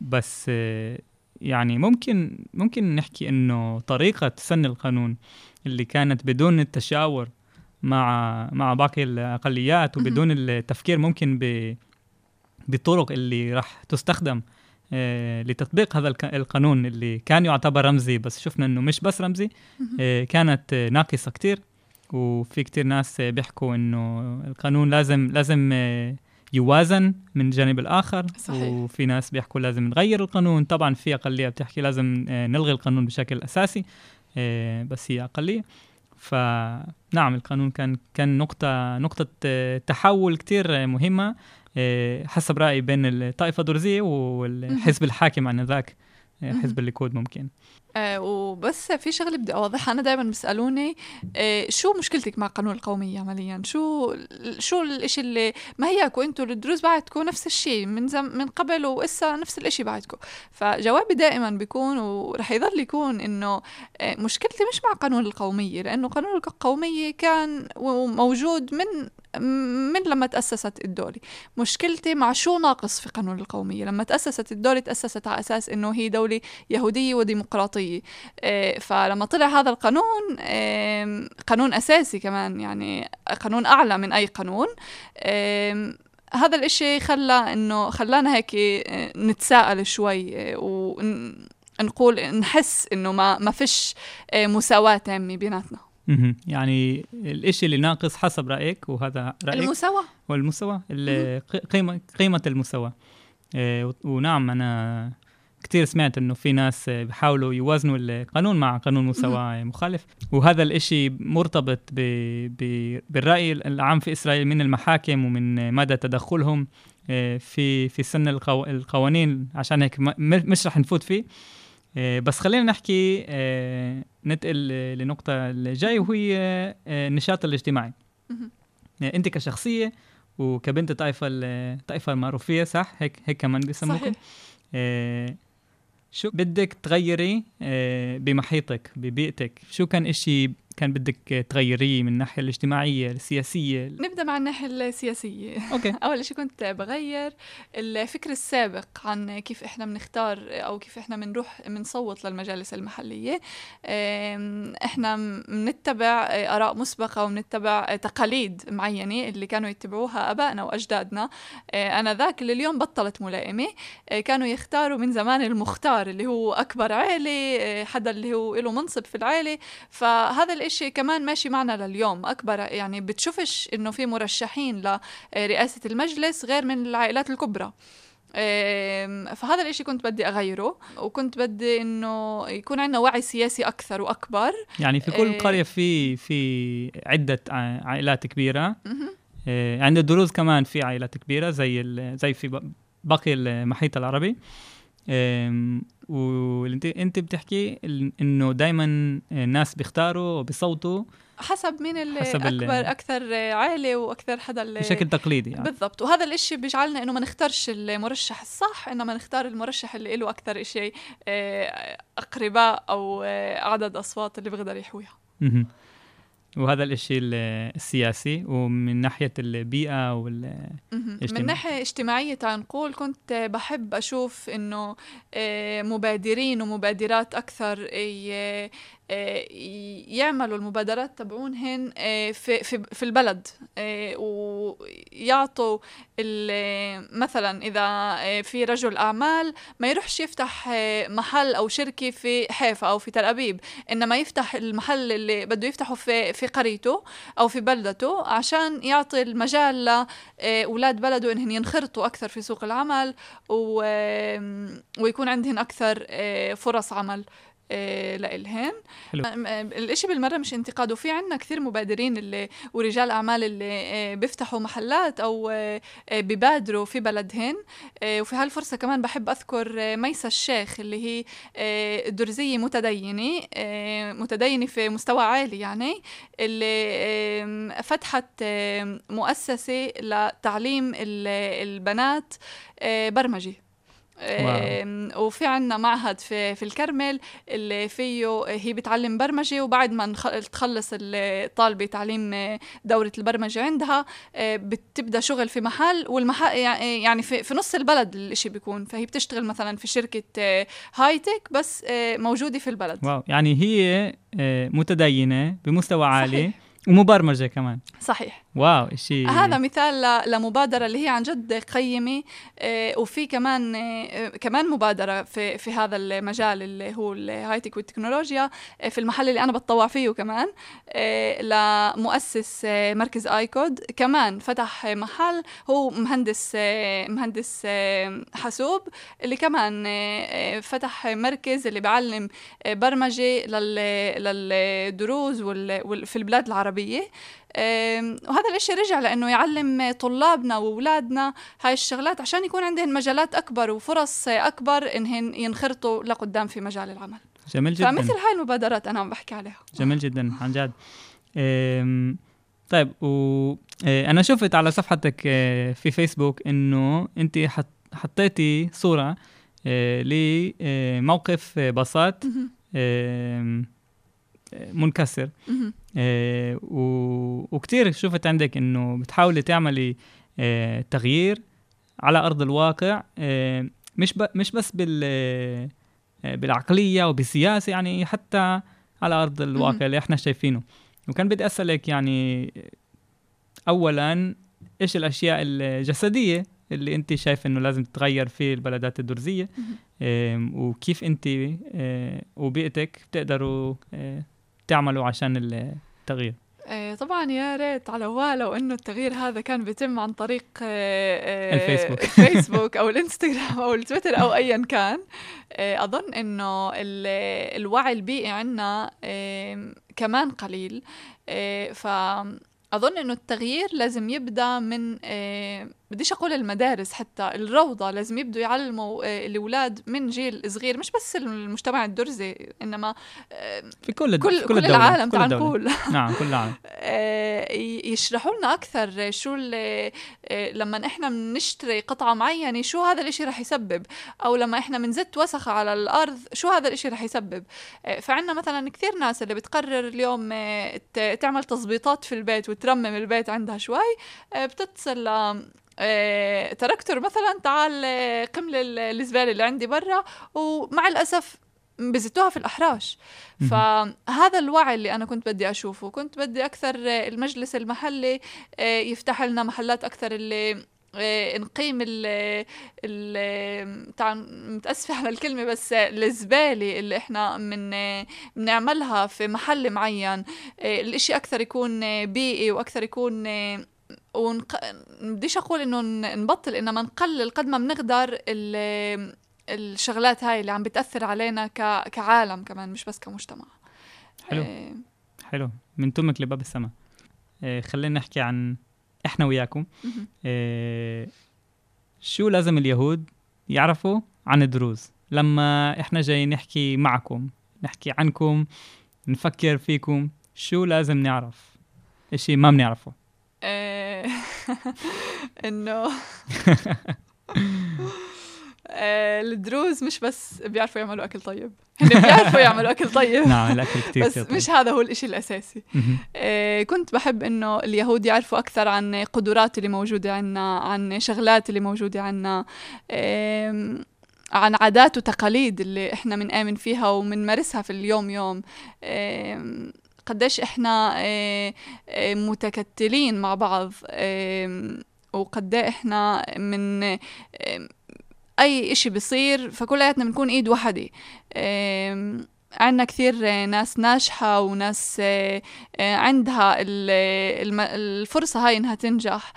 بس آه، يعني ممكن ممكن نحكي إنه طريقة سن القانون اللي كانت بدون التشاور مع مع باقي الأقليات. وبدون التفكير ممكن ب بالطرق اللي راح تستخدم آه، لتطبيق هذا القانون اللي كان يعتبر رمزي بس شفنا إنه مش بس رمزي. آه، كانت ناقصة كتير وفي كتير ناس بيحكوا إنه القانون لازم لازم آه، يوازن من الجانب الآخر صحيح. وفي ناس بيحكوا لازم نغير القانون طبعا في أقلية بتحكي لازم نلغي القانون بشكل أساسي بس هي أقلية فنعم القانون كان كان نقطه نقطة آه، تحول كتير آه، مهمة آه، حسب رأيي بين الطائفة الدرزيه والحزب الحاكم مهم. حزب الليكود ممكن آه وبس في شغلة بدي أوضحها. أنا دائما بيسألوني آه شو مشكلتك مع قانون القوميه عمليا شو شو الإشي اللي ما هيك وأنتم الدروز بعدكم نفس الشيء من زم من قبل وإسا نفس الإشي بعدكم فجوابي دائما بيكون ورح يضل يكون إنه آه مشكلتي مش مع قانون القومية لأنه قانون القومية كان موجود من من لما تأسست الدولة. مشكلتي مع شو ناقص في قانون القومية؟ لما تأسست الدولة تأسست على أساس أنه هي دولة يهودية وديمقراطية. آه، فلما طلع هذا القانون قانون أساسي كمان يعني قانون أعلى من أي قانون هذا الإشي خلى إنه خلانا هيك آه، نتساءل شوي آه، ونقول نحس إنه ما ما فيش آه، مساواة تامة بيناتنا. يعني الإشي اللي ناقص حسب رأيك وهذا رأيك؟ المساواة. هو المساواة ال- ق- قيمة قيمة المساواة. ونعم أنا كتير سمعت إنه في ناس بيحاولوا يوازنوا القانون مع قانون مساواة مخالف. وهذا الإشي مرتبط ب... ب... بالرأي العام في إسرائيل من المحاكم ومن مدى تدخلهم آه، في في سن القو... القوانين عشان هيك مش رح نفوت فيه. آه، بس خلينا نحكي ننتقل آه، لنقطة الجاي وهي النشاط الاجتماعي. مهم. أنت كشخصية وكبنت الطائفه ال- الطائفه المعروفية صح؟ هيك هيك كمان بيسموكم؟ صحيح. شو بدك تغيري آه بمحيطك ببيئتك؟ شو كان إشي كان بدك تغيريه من الناحيه الاجتماعية السياسية؟ نبدأ مع الناحية السياسية. أوكي. أول شيء كنت بغير الفكر السابق عن كيف إحنا بنختار أو كيف إحنا بنروح بنصوت للمجالس المحلية. إحنا بنتبع آراء مسبقة وبنتبع تقاليد معينة اللي كانوا يتبعوها آبائنا وأجدادنا. أه، أنا ذاك اللي اليوم بطلت ملائمة. أه، كانوا يختاروا من زمان المختار اللي هو أكبر عائله أه، حدا اللي هو له منصب في العائله فهذا الإشي كمان ماشي معنا لليوم أكبر يعني بتشوفش إنه في مرشحين لرئاسة المجلس غير من العائلات الكبرى فهذا الإشي كنت بدي أغيره وكنت بدي إنه يكون عندنا وعي سياسي أكثر وأكبر يعني في كل. قرية في في عدة ع- عائلات كبيرة مهم. آه عند الدروز كمان في عائلات كبيرة زي ال- زي في باقي المحيط العربي وانت انت بتحكي انه دائما الناس بيختاروا وبيصوتوا حسب مين اللي حسب اكبر أكثر عائلة وأكثر حدا اللي بشكل تقليدي يعني. بالضبط وهذا الإشي بيجعلنا إنه ما نختارش المرشح الصح انما نختار المرشح اللي له أكثر شيء أقرباء أو آه، عدد أصوات اللي بيقدر يحويها. وهذا الإشي ال- السياسي ومن ناحية البيئة وال. من ناحية اجتماعية تعال نقول كنت بحب أشوف إنه آه، مبادرين ومبادرات أكثر ي- آه، يعملوا المبادرات تبعونهن آه، في في في البلد آه، ويعطوا مثلا إذا آه، في رجل أعمال ما يروحش يفتح آه، محل أو شركة في حيفا أو في تل أبيب إنما يفتح المحل اللي بده يفتحه في في قريته أو في بلدته عشان يعطي المجال لأولاد بلده إنهم ينخرطوا أكثر في سوق العمل. ويكون عندهم أكثر آه، فرص عمل آه، لإلهن. آم، آم، الإشي بالمرة مش انتقاد وفي عنا كثير مبادرين اللي ورجال أعمال اللي آه، بيفتحوا محلات أو آه، آه، ببادروا في بلدهن. آه، وفي هالفرصة كمان بحب أذكر آه، ميسا الشيخ اللي هي آه، درزية متدينة آه، متدينة في مستوى عالي يعني اللي فتحت مؤسسة لتعليم ال- البنات آه، آم، وفي عنا معهد في في الكرمل اللي فيه هي بتعلم برمجة وبعد ما تخلص الطالبة تعليم آه، دورة البرمجة عندها آه، بتبدأ شغل في محل والمحل يعني في, في نص البلد الإشي بيكون. فهي بتشتغل مثلا في شركة آه، high-tech بس آه، موجودة في البلد. wow. يعني هي آه، متدينة بمستوى عالي. صحيح. ومبرمجة كمان. صحيح. wow شيء هذا مثال ل- لمبادرة اللي هي عن جد قيمة آه، وفي كمان آه، كمان مبادرة في في هذا المجال اللي هو ال high-tech والتكنولوجيا آه، في المحل اللي أنا بتطوع فيه كمان آه، لمؤسس مركز آيكود كمان فتح محل هو مهندس مهندس حاسوب اللي كمان فتح مركز اللي بيعلم لل- للدروز في البلاد العربية. وهذا الإشي رجع لأنه يعلم طلابنا وأولادنا هاي الشغلات عشان يكون عندهم مجالات أكبر وفرص أكبر إنهن ينخرطوا لقدام في مجال العمل. جميل جدا. فمثل هاي المبادرات أنا عم بحكي عليها. جميل جدا عن جد. طيب و آه، أنا شفت على صفحتك آه، في فيسبوك إنه أنت حط حطيتي صورة آه، لموقف باصات منكسر. آه، وكتير شفت عندك إنه بتحاولي تعملي آه، تغيير على أرض الواقع آه، مش مش بس بال بالعقلية وبالسياسة يعني حتى على أرض الواقع اللي إحنا شايفينه. وكان بدي أسألك يعني اولا إيش الأشياء الجسدية اللي أنت شايف إنه لازم تتغير في البلدات الدرزية؟ وكيف أنت وبيئتك بتقدروا تعملوا عشان التغيير؟ آه، طبعا يا ريت على هو لو انه التغيير هذا كان بيتم عن طريق آه، آه، الفيسبوك. الفيسبوك أو الإنستغرام أو التويتر أو ايا كان. أظن إنه ال- الوعي البيئي عندنا كمان قليل. فأظن إنه التغيير لازم يبدأ من بديش أقول المدارس حتى الروضة لازم يبدوا يعلموا آه، الأولاد من جيل صغير مش بس المجتمع الدرزي إنما آه، في كل الد- كل في كل الدولة، العالم كل تعال. نقول. نعم كل العالم. آه، يشرحوا لنا أكثر شو ال- آه، لما إحنا بنشتري قطعة معينة شو هذا الإشي رح يسبب؟ أو لما إحنا بنزت وسخة على الأرض شو هذا الإشي رح يسبب؟ فعنا مثلا كثير ناس اللي بتقرر اليوم تعمل تظبيطات في البيت وترمم البيت عندها شوي بتتصل ل تراكتور مثلا تعال آه، قم الزباله اللي عندي برا ومع الأسف بزتوها في الأحراش. فهذا الوعي اللي أنا كنت بدي أشوفه كنت بدي أكثر آه، المجلس المحلي آه، يفتح لنا محلات أكثر اللي آه، نقيم ال ال متأسفة على الكلمة بس الزبالة اللي إحنا من بنعملها في محل معين آه، الإشي أكثر يكون آه، بيئي وأكثر يكون آه، ونق... بديش أقول إنه نبطل إنما نقلل قد ما بنقدر ال... الشغلات هاي اللي عم بتأثر علينا ك... كعالم كمان مش بس كمجتمع. حلو. آه، حلو. من تمك لباب السماء آه، خلينا نحكي عن إحنا وياكم. آه، شو لازم اليهود يعرفوا عن الدروز لما إحنا جاي نحكي معكم نحكي عنكم نفكر فيكم شو لازم نعرف؟ إشي ما بنعرفه. إنه آه، الدروز مش بس بيعرفوا يعملوا أكل طيب هن بيعرفوا يعملوا أكل طيب نعم الأكل كتير بس طيب. مش هذا هو الإشي الأساسي مهم. آه، كنت بحب إنه اليهود يعرفوا أكثر عن قدرات اللي موجودة عنا عن شغلات اللي موجودة عنا عن عادات وتقاليد اللي إحنا بنآمن فيها وبنمارسها في اليوم يوم قديش إحنا آه، آه، متكتلين مع بعض آم، وقد إيه إحنا من آم، أي إشي بيصير فكلياتنا بنكون إيد وحدة. آم، عندنا كثير آه، ناس ناجحة وناس آه، آه، عندها الفرصة هاي إنها تنجح.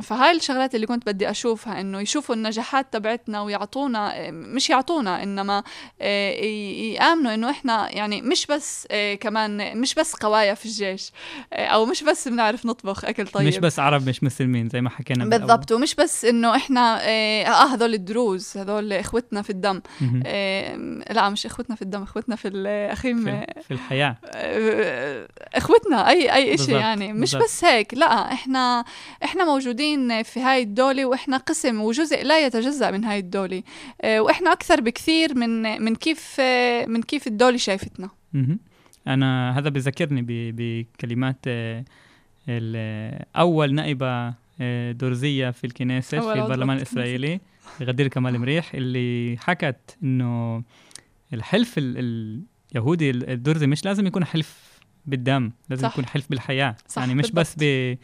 فهاي الشغلات اللي كنت بدي أشوفها إنه يشوفوا النجاحات تبعتنا ويعطونا مش يعطونا إنما آه، يآمنوا إنه إحنا يعني مش بس آه، كمان مش بس قوايا في الجيش آه، أو مش بس بنعرف نطبخ أكل طيب مش بس عرب مش مسلمين زي ما حكينا. بالضبط ومش بس إنه إحنا آه هذول الدروز هذول إخوتنا في الدم لا مش إخوتنا في الدم إخوتنا في الاخيم في, الحياة إخوتنا أي أي شيء يعني مش بالضبط. بس هيك لا إحنا إحنا موجودين في هاي الدولة وإحنا قسم وجزء لا يتجزأ من هاي الدولة آه، وإحنا أكثر بكثير من من كيف آه، من كيف الدولة شايفتنا. أنا هذا بذكرني بكلمات آه، نائبة آه، درزيه في الكنيست أول في البرلمان. الإسرائيلي غدير كمال مريح اللي حكت إنه الحلف ال- اليهودي الدرزي مش لازم يكون حلف بالدم لازم صح. يكون حلف بالحياة صح، يعني مش بس بالضبط. ب... ب...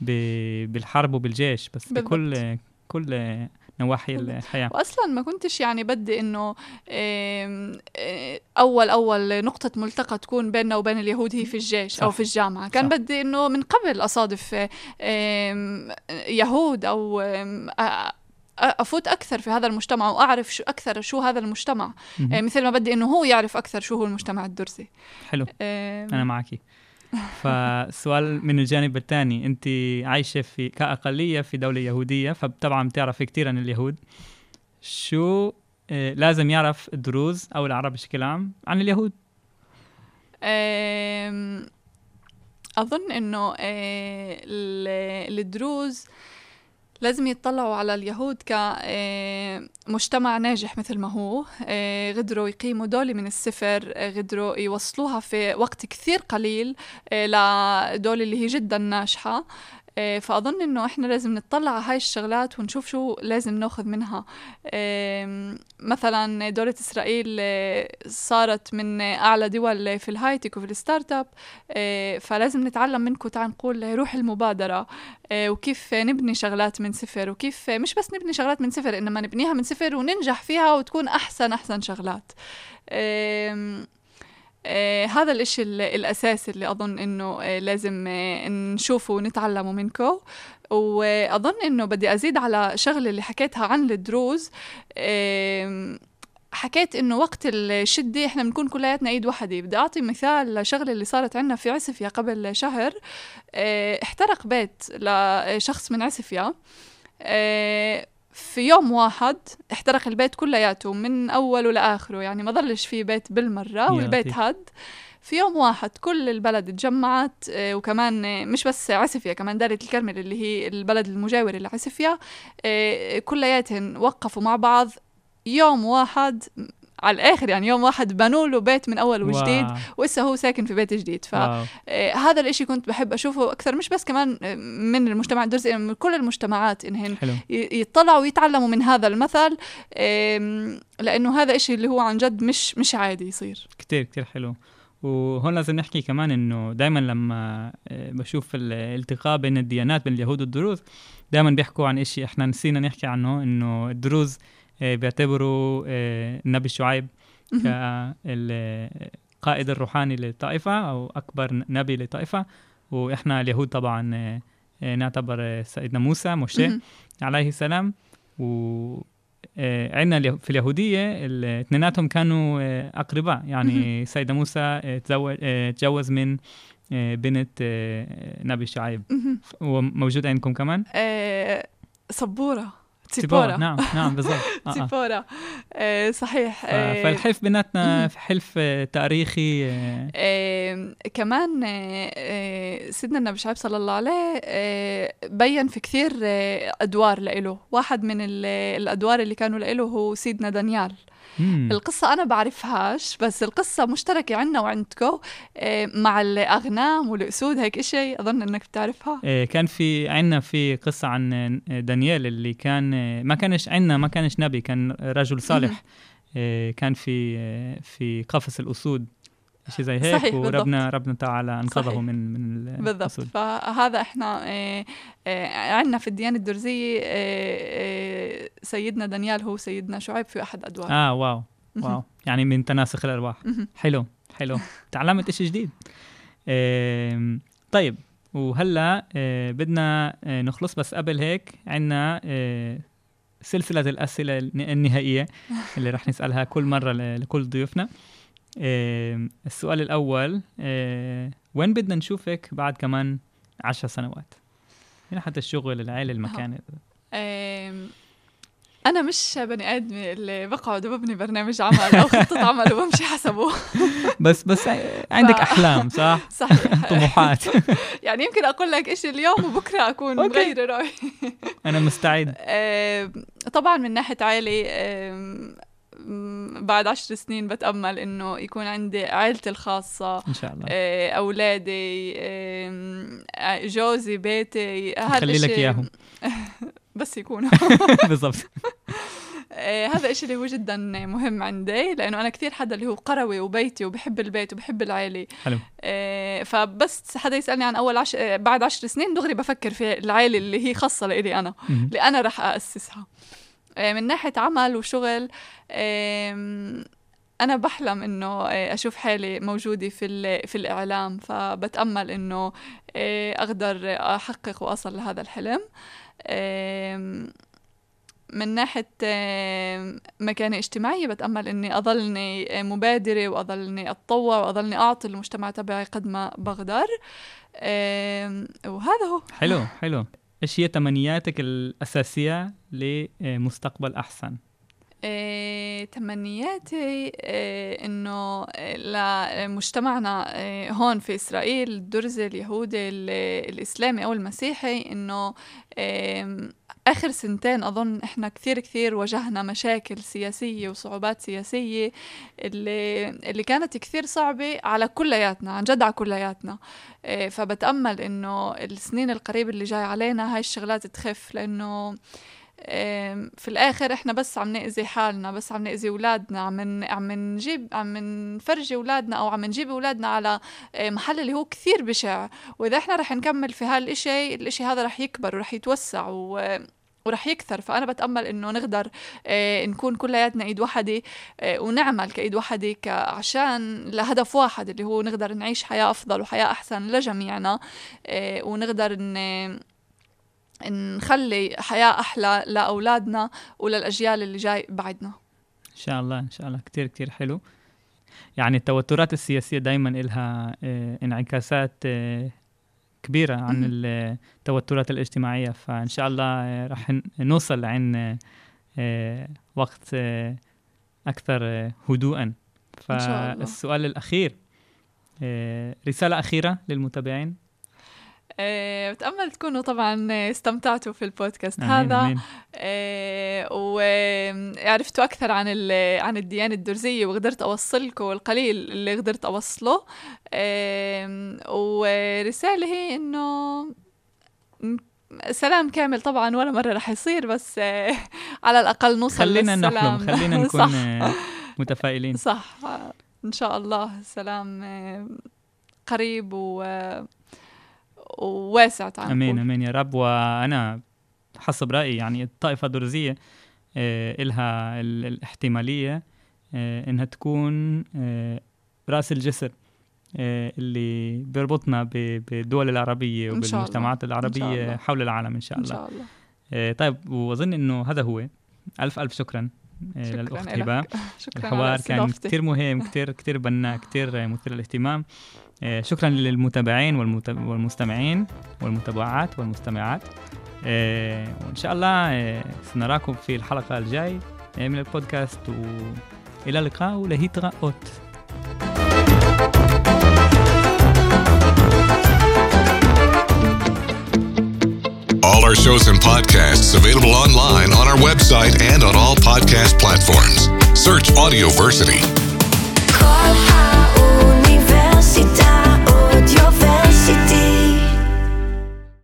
بالحرب وبالجيش بس بالضبط. بكل كل نواحي بالضبط. الحياة واصلا ما كنتش يعني بدي آم، آه، أول أول نقطة ملتقى تكون بيننا وبين اليهود هي في الجيش صح. أو في الجامعة كان صح. بدي إنه من قبل أصادف آم، يهود أو آم، أ- أفوت أكثر في هذا المجتمع واعرف شو أكثر شو هذا المجتمع. آه، مثل ما بدي إنه هو يعرف أكثر شو هو المجتمع الدرزي حلو أنا معك فالسؤال من الجانب الثاني أنت عايشة في كأقلية في دولة يهودية فطبعا بتعرفي كثير عن اليهود. شو آه، لازم يعرف الدروز أو العرب بشكل عام عن اليهود؟ آم، أظن إنه آه، ال- الدروز لازم يطلعوا على اليهود كمجتمع ناجح مثل ما هو. آه، قدروا يقيموا دولة من الصفر آه، قدروا يوصلوها في وقت كثير قليل آه، لدولة اللي هي جدا ناجحة. آه، فأظن إنه إحنا لازم نطلع على هاي الشغلات ونشوف شو لازم ناخذ منها. مثلا دولة إسرائيل آه، صارت من أعلى دول في ال high-tech وفي ال startup آه، فلازم نتعلم منكم تعال نقول روح المبادرة آه، وكيف نبني شغلات من صفر وكيف مش بس نبني شغلات من صفر إنما نبنيها من صفر وننجح فيها وتكون أحسن أحسن شغلات. آه هذا الإشي ال- الاساسي اللي أظن إنه آه لازم آه نشوفه ونتعلمه منكم وأظن إنه بدي أزيد على شغلة اللي حكيتها عن الدروز. حكيت إنه وقت الشدة إحنا بنكون كلياتنا إيد وحدة. بدي أعطي مثال لشغلة اللي صارت عندنا في عسفيا قبل شهر. آه، احترق بيت لشخص من عسفيا آه، في يوم واحد احترق البيت كلياته من أوله لآخره يعني ما ضلش في بيت بالمرة والبيت. هد في يوم واحد كل البلد اتجمعت آه، وكمان مش بس عسفيا كمان دارة الكرمل اللي هي البلد المجاور لعسفيا آه، كلياتهن وقفوا مع بعض يوم واحد على الآخر يعني يوم واحد بنوا له بيت من أول وجديد. وإسا هو ساكن في بيت جديد ف واو. آه، هذا الإشي كنت بحب أشوفه أكثر مش بس كمان آه، من المجتمع الدرزي من كل المجتمعات انهن حلو يطلعوا ويتعلموا من هذا المثل لأنه هذا إشي اللي هو عن جد مش مش عادي يصير كتير كتير حلو وهون لازم نحكي كمان إنه دائما لما آه، بشوف الالتقاء بين الديانات بين اليهود والدروز دائما بيحكوا عن إشي إحنا نسينا نحكي عنه إنه الدروز بيعتبروا آه، النبي شعيب كالقائد الروحاني للطائفة أو أكبر نبي للطائفة وإحنا اليهود طبعا آه، آه، نعتبر آه، سيدنا موسى مهم. عليه السلام. و آه، عندنا في اليهودية ال- اثنيناتهم كانوا آه، أقرباء. يعني سيدنا موسى آه، تزوج آه، تجوز من آه، بنت آه، نبي شعيب. وموجود عندكم كمان؟ آه، صبورة تيبورا نعم نعم بالضبط. تيبورا آه، صحيح آه، فالحلف بيناتنا حلف تاريخي آه، كمان سيدنا النبي شعيب صلى الله عليه بين في كثير أدوار لإله واحد من ال- الأدوار اللي كانوا لإله هو سيدنا دانيال مم. القصة أنا بعرفهاش بس القصة مشتركة عنا وعندكم آه، مع الأغنام والأسود هيك إشي أظن إنك بتعرفها. آه، كان في عندنا في قصة عن دانيال اللي كان آه، ما كانش عندنا ما كانش نبي كان رجل صالح. آه، كان في آه، في قفص الأسود. شيء زي هيك صحيح، وربنا ربنا تعالى أنقذه صحيح. من من بالضبط. الأسود فهذا إحنا آه، آه، عندنا في الديانة الدرزية آه، آه، سيدنا دانيال هو سيدنا شعيب في أحد أدوار آه واو واو. يعني من تناسخ الأرواح. مهم. حلو حلو. تعلمت إشي جديد. طيب وهلأ آه، بدنا آه، نخلص. بس قبل هيك عنا آه، سلسلة الأسئلة الن- النهائية اللي رح نسألها كل مرة ل- لكل ضيوفنا. السؤال الأول آه، وين بدنا نشوفك بعد كمان عشر سنوات؟ هنا حتى الشغل العائلة المكان. أنا مش بني آدم اللي بقعد وببني برنامج عمل أو خطة عمل وبمشي حسبه بس بس عندك ف- أحلام صح؟ صحيح. طموحات. يعني يمكن أقول لك إشي اليوم وبكرة أكون. مغيرة رأيي. أنا مستعد. طبعا من ناحية عائلة بعد عشر سنين بتأمل إنه يكون عندي عائلتي الخاصة إن شاء الله. آه، أولادي آم، آه، جوزي بيتي هذا خلي لك إياهم. بس يكونوا. بالضبط. آه، هذا الشيء اللي هو جدا مهم عندي لأنه أنا كثير حدا اللي هو قروي وبيتي وبحب البيت وبحب العيلة. حلو. آه، فبس حدا يسألني عن أول عش... آه، بعد عشر سنين دغري بفكر في العيلة اللي هي خاصة لإلي أنا. اللي أنا رح اسسها آه، من ناحية عمل وشغل أنا بحلم إنه آه، أشوف حالي موجودة في في الإعلام فبتأمل إنه آه، أقدر أحقق وأصل لهذا الحلم. من ناحية مكانة اجتماعية بتأمل إني أضلني مبادرة وأضلني أتطوع وأضلني أعطي المجتمع تبعي قد ما بقدر. وهذا هو. حلو حلو. إيش هي تمنياتك الأساسية لمستقبل أحسن؟ آه، تمنياتي آه، إنه لمجتمعنا آه، هون في إسرائيل الدرزي اليهودي ال- الإسلامي أو المسيحي إنه آم، آخر سنتين أظن إحنا كثير كثير واجهنا مشاكل سياسية وصعوبات سياسية اللي اللي كانت كثير صعبة على كلياتنا عن جد على كلياتنا. آه، فبتأمل إنه السنين القريبه اللي جاي علينا هاي الشغلات تخف لأنه آم، في الآخر إحنا بس عم نأذي حالنا بس عم نأذي أولادنا عم عم نجيب عم نفرجي أولادنا أو عم نجيب أولادنا على آه، محل اللي هو كثير بشع. وإذا إحنا رح نكمل في هالشيء الإشي هذا رح يكبر ورح يتوسع و ورح يكثر فأنا بتأمل إنه نقدر آه، نكون كلياتنا إيد وحدة آه، ونعمل كإيد وحدة عشان لهدف واحد اللي هو نقدر نعيش حياة أفضل وحياة أحسن لجميعنا آه، ونقدر ن نخلي حياة أحلى لأولادنا وللأجيال اللي جاي بعدنا. إن شاء الله إن شاء الله. كتير كتير حلو. يعني التوترات السياسية دائما لها انعكاسات كبيرة عن. التوترات الاجتماعية فإن شاء الله آه، رح ن- نوصل لعين آه، آه، وقت أكثر هدوءا. فالسؤال الأخير رسالة أخيرة للمتابعين بتأمل تكونوا طبعا استمتعتوا في البودكاست آمين، هذا. آمين. أه وعرفتوا أكثر عن عن الديانة الدرزية وقدرت أوصل لكم القليل اللي قدرت أوصله. ورسالة هي إنه سلام كامل طبعا ولا مرة رح يصير بس آه، على الأقل نوصل خلينا للسلام. نحلم خلينا نكون صح. آه، متفائلين. صح. آه، إن شاء الله سلام آه، قريب و آه، وواسع تعال آمين. آمين يا رب وأنا حسب رأيي يعني الطائفة الدرزية آه، إلها ال- الاحتمالية آه، إنها تكون آه، رأس الجسر اللي بيربطنا بالدول العربية إن. وبالمجتمعات إن العربية الله. حول العالم إن شاء الله شاء الله طيب وأظن إنه هذا هو ألف ألف شكرا شكراً للأخت. هبه شكرا الحوار كان. كتير مهم كتير كتير بناء كتير مثير للاهتمام شكرا للمتابعين والمستمعين والمتابعات والمستمعات آه، وإن شاء الله آه، سنراكم في الحلقة الجاي آه، من البودكاست وإلى اللقاء ولهيتراءات All our shows and podcasts available online on our website and on all podcast platforms. Search Audioversity. Oh diversity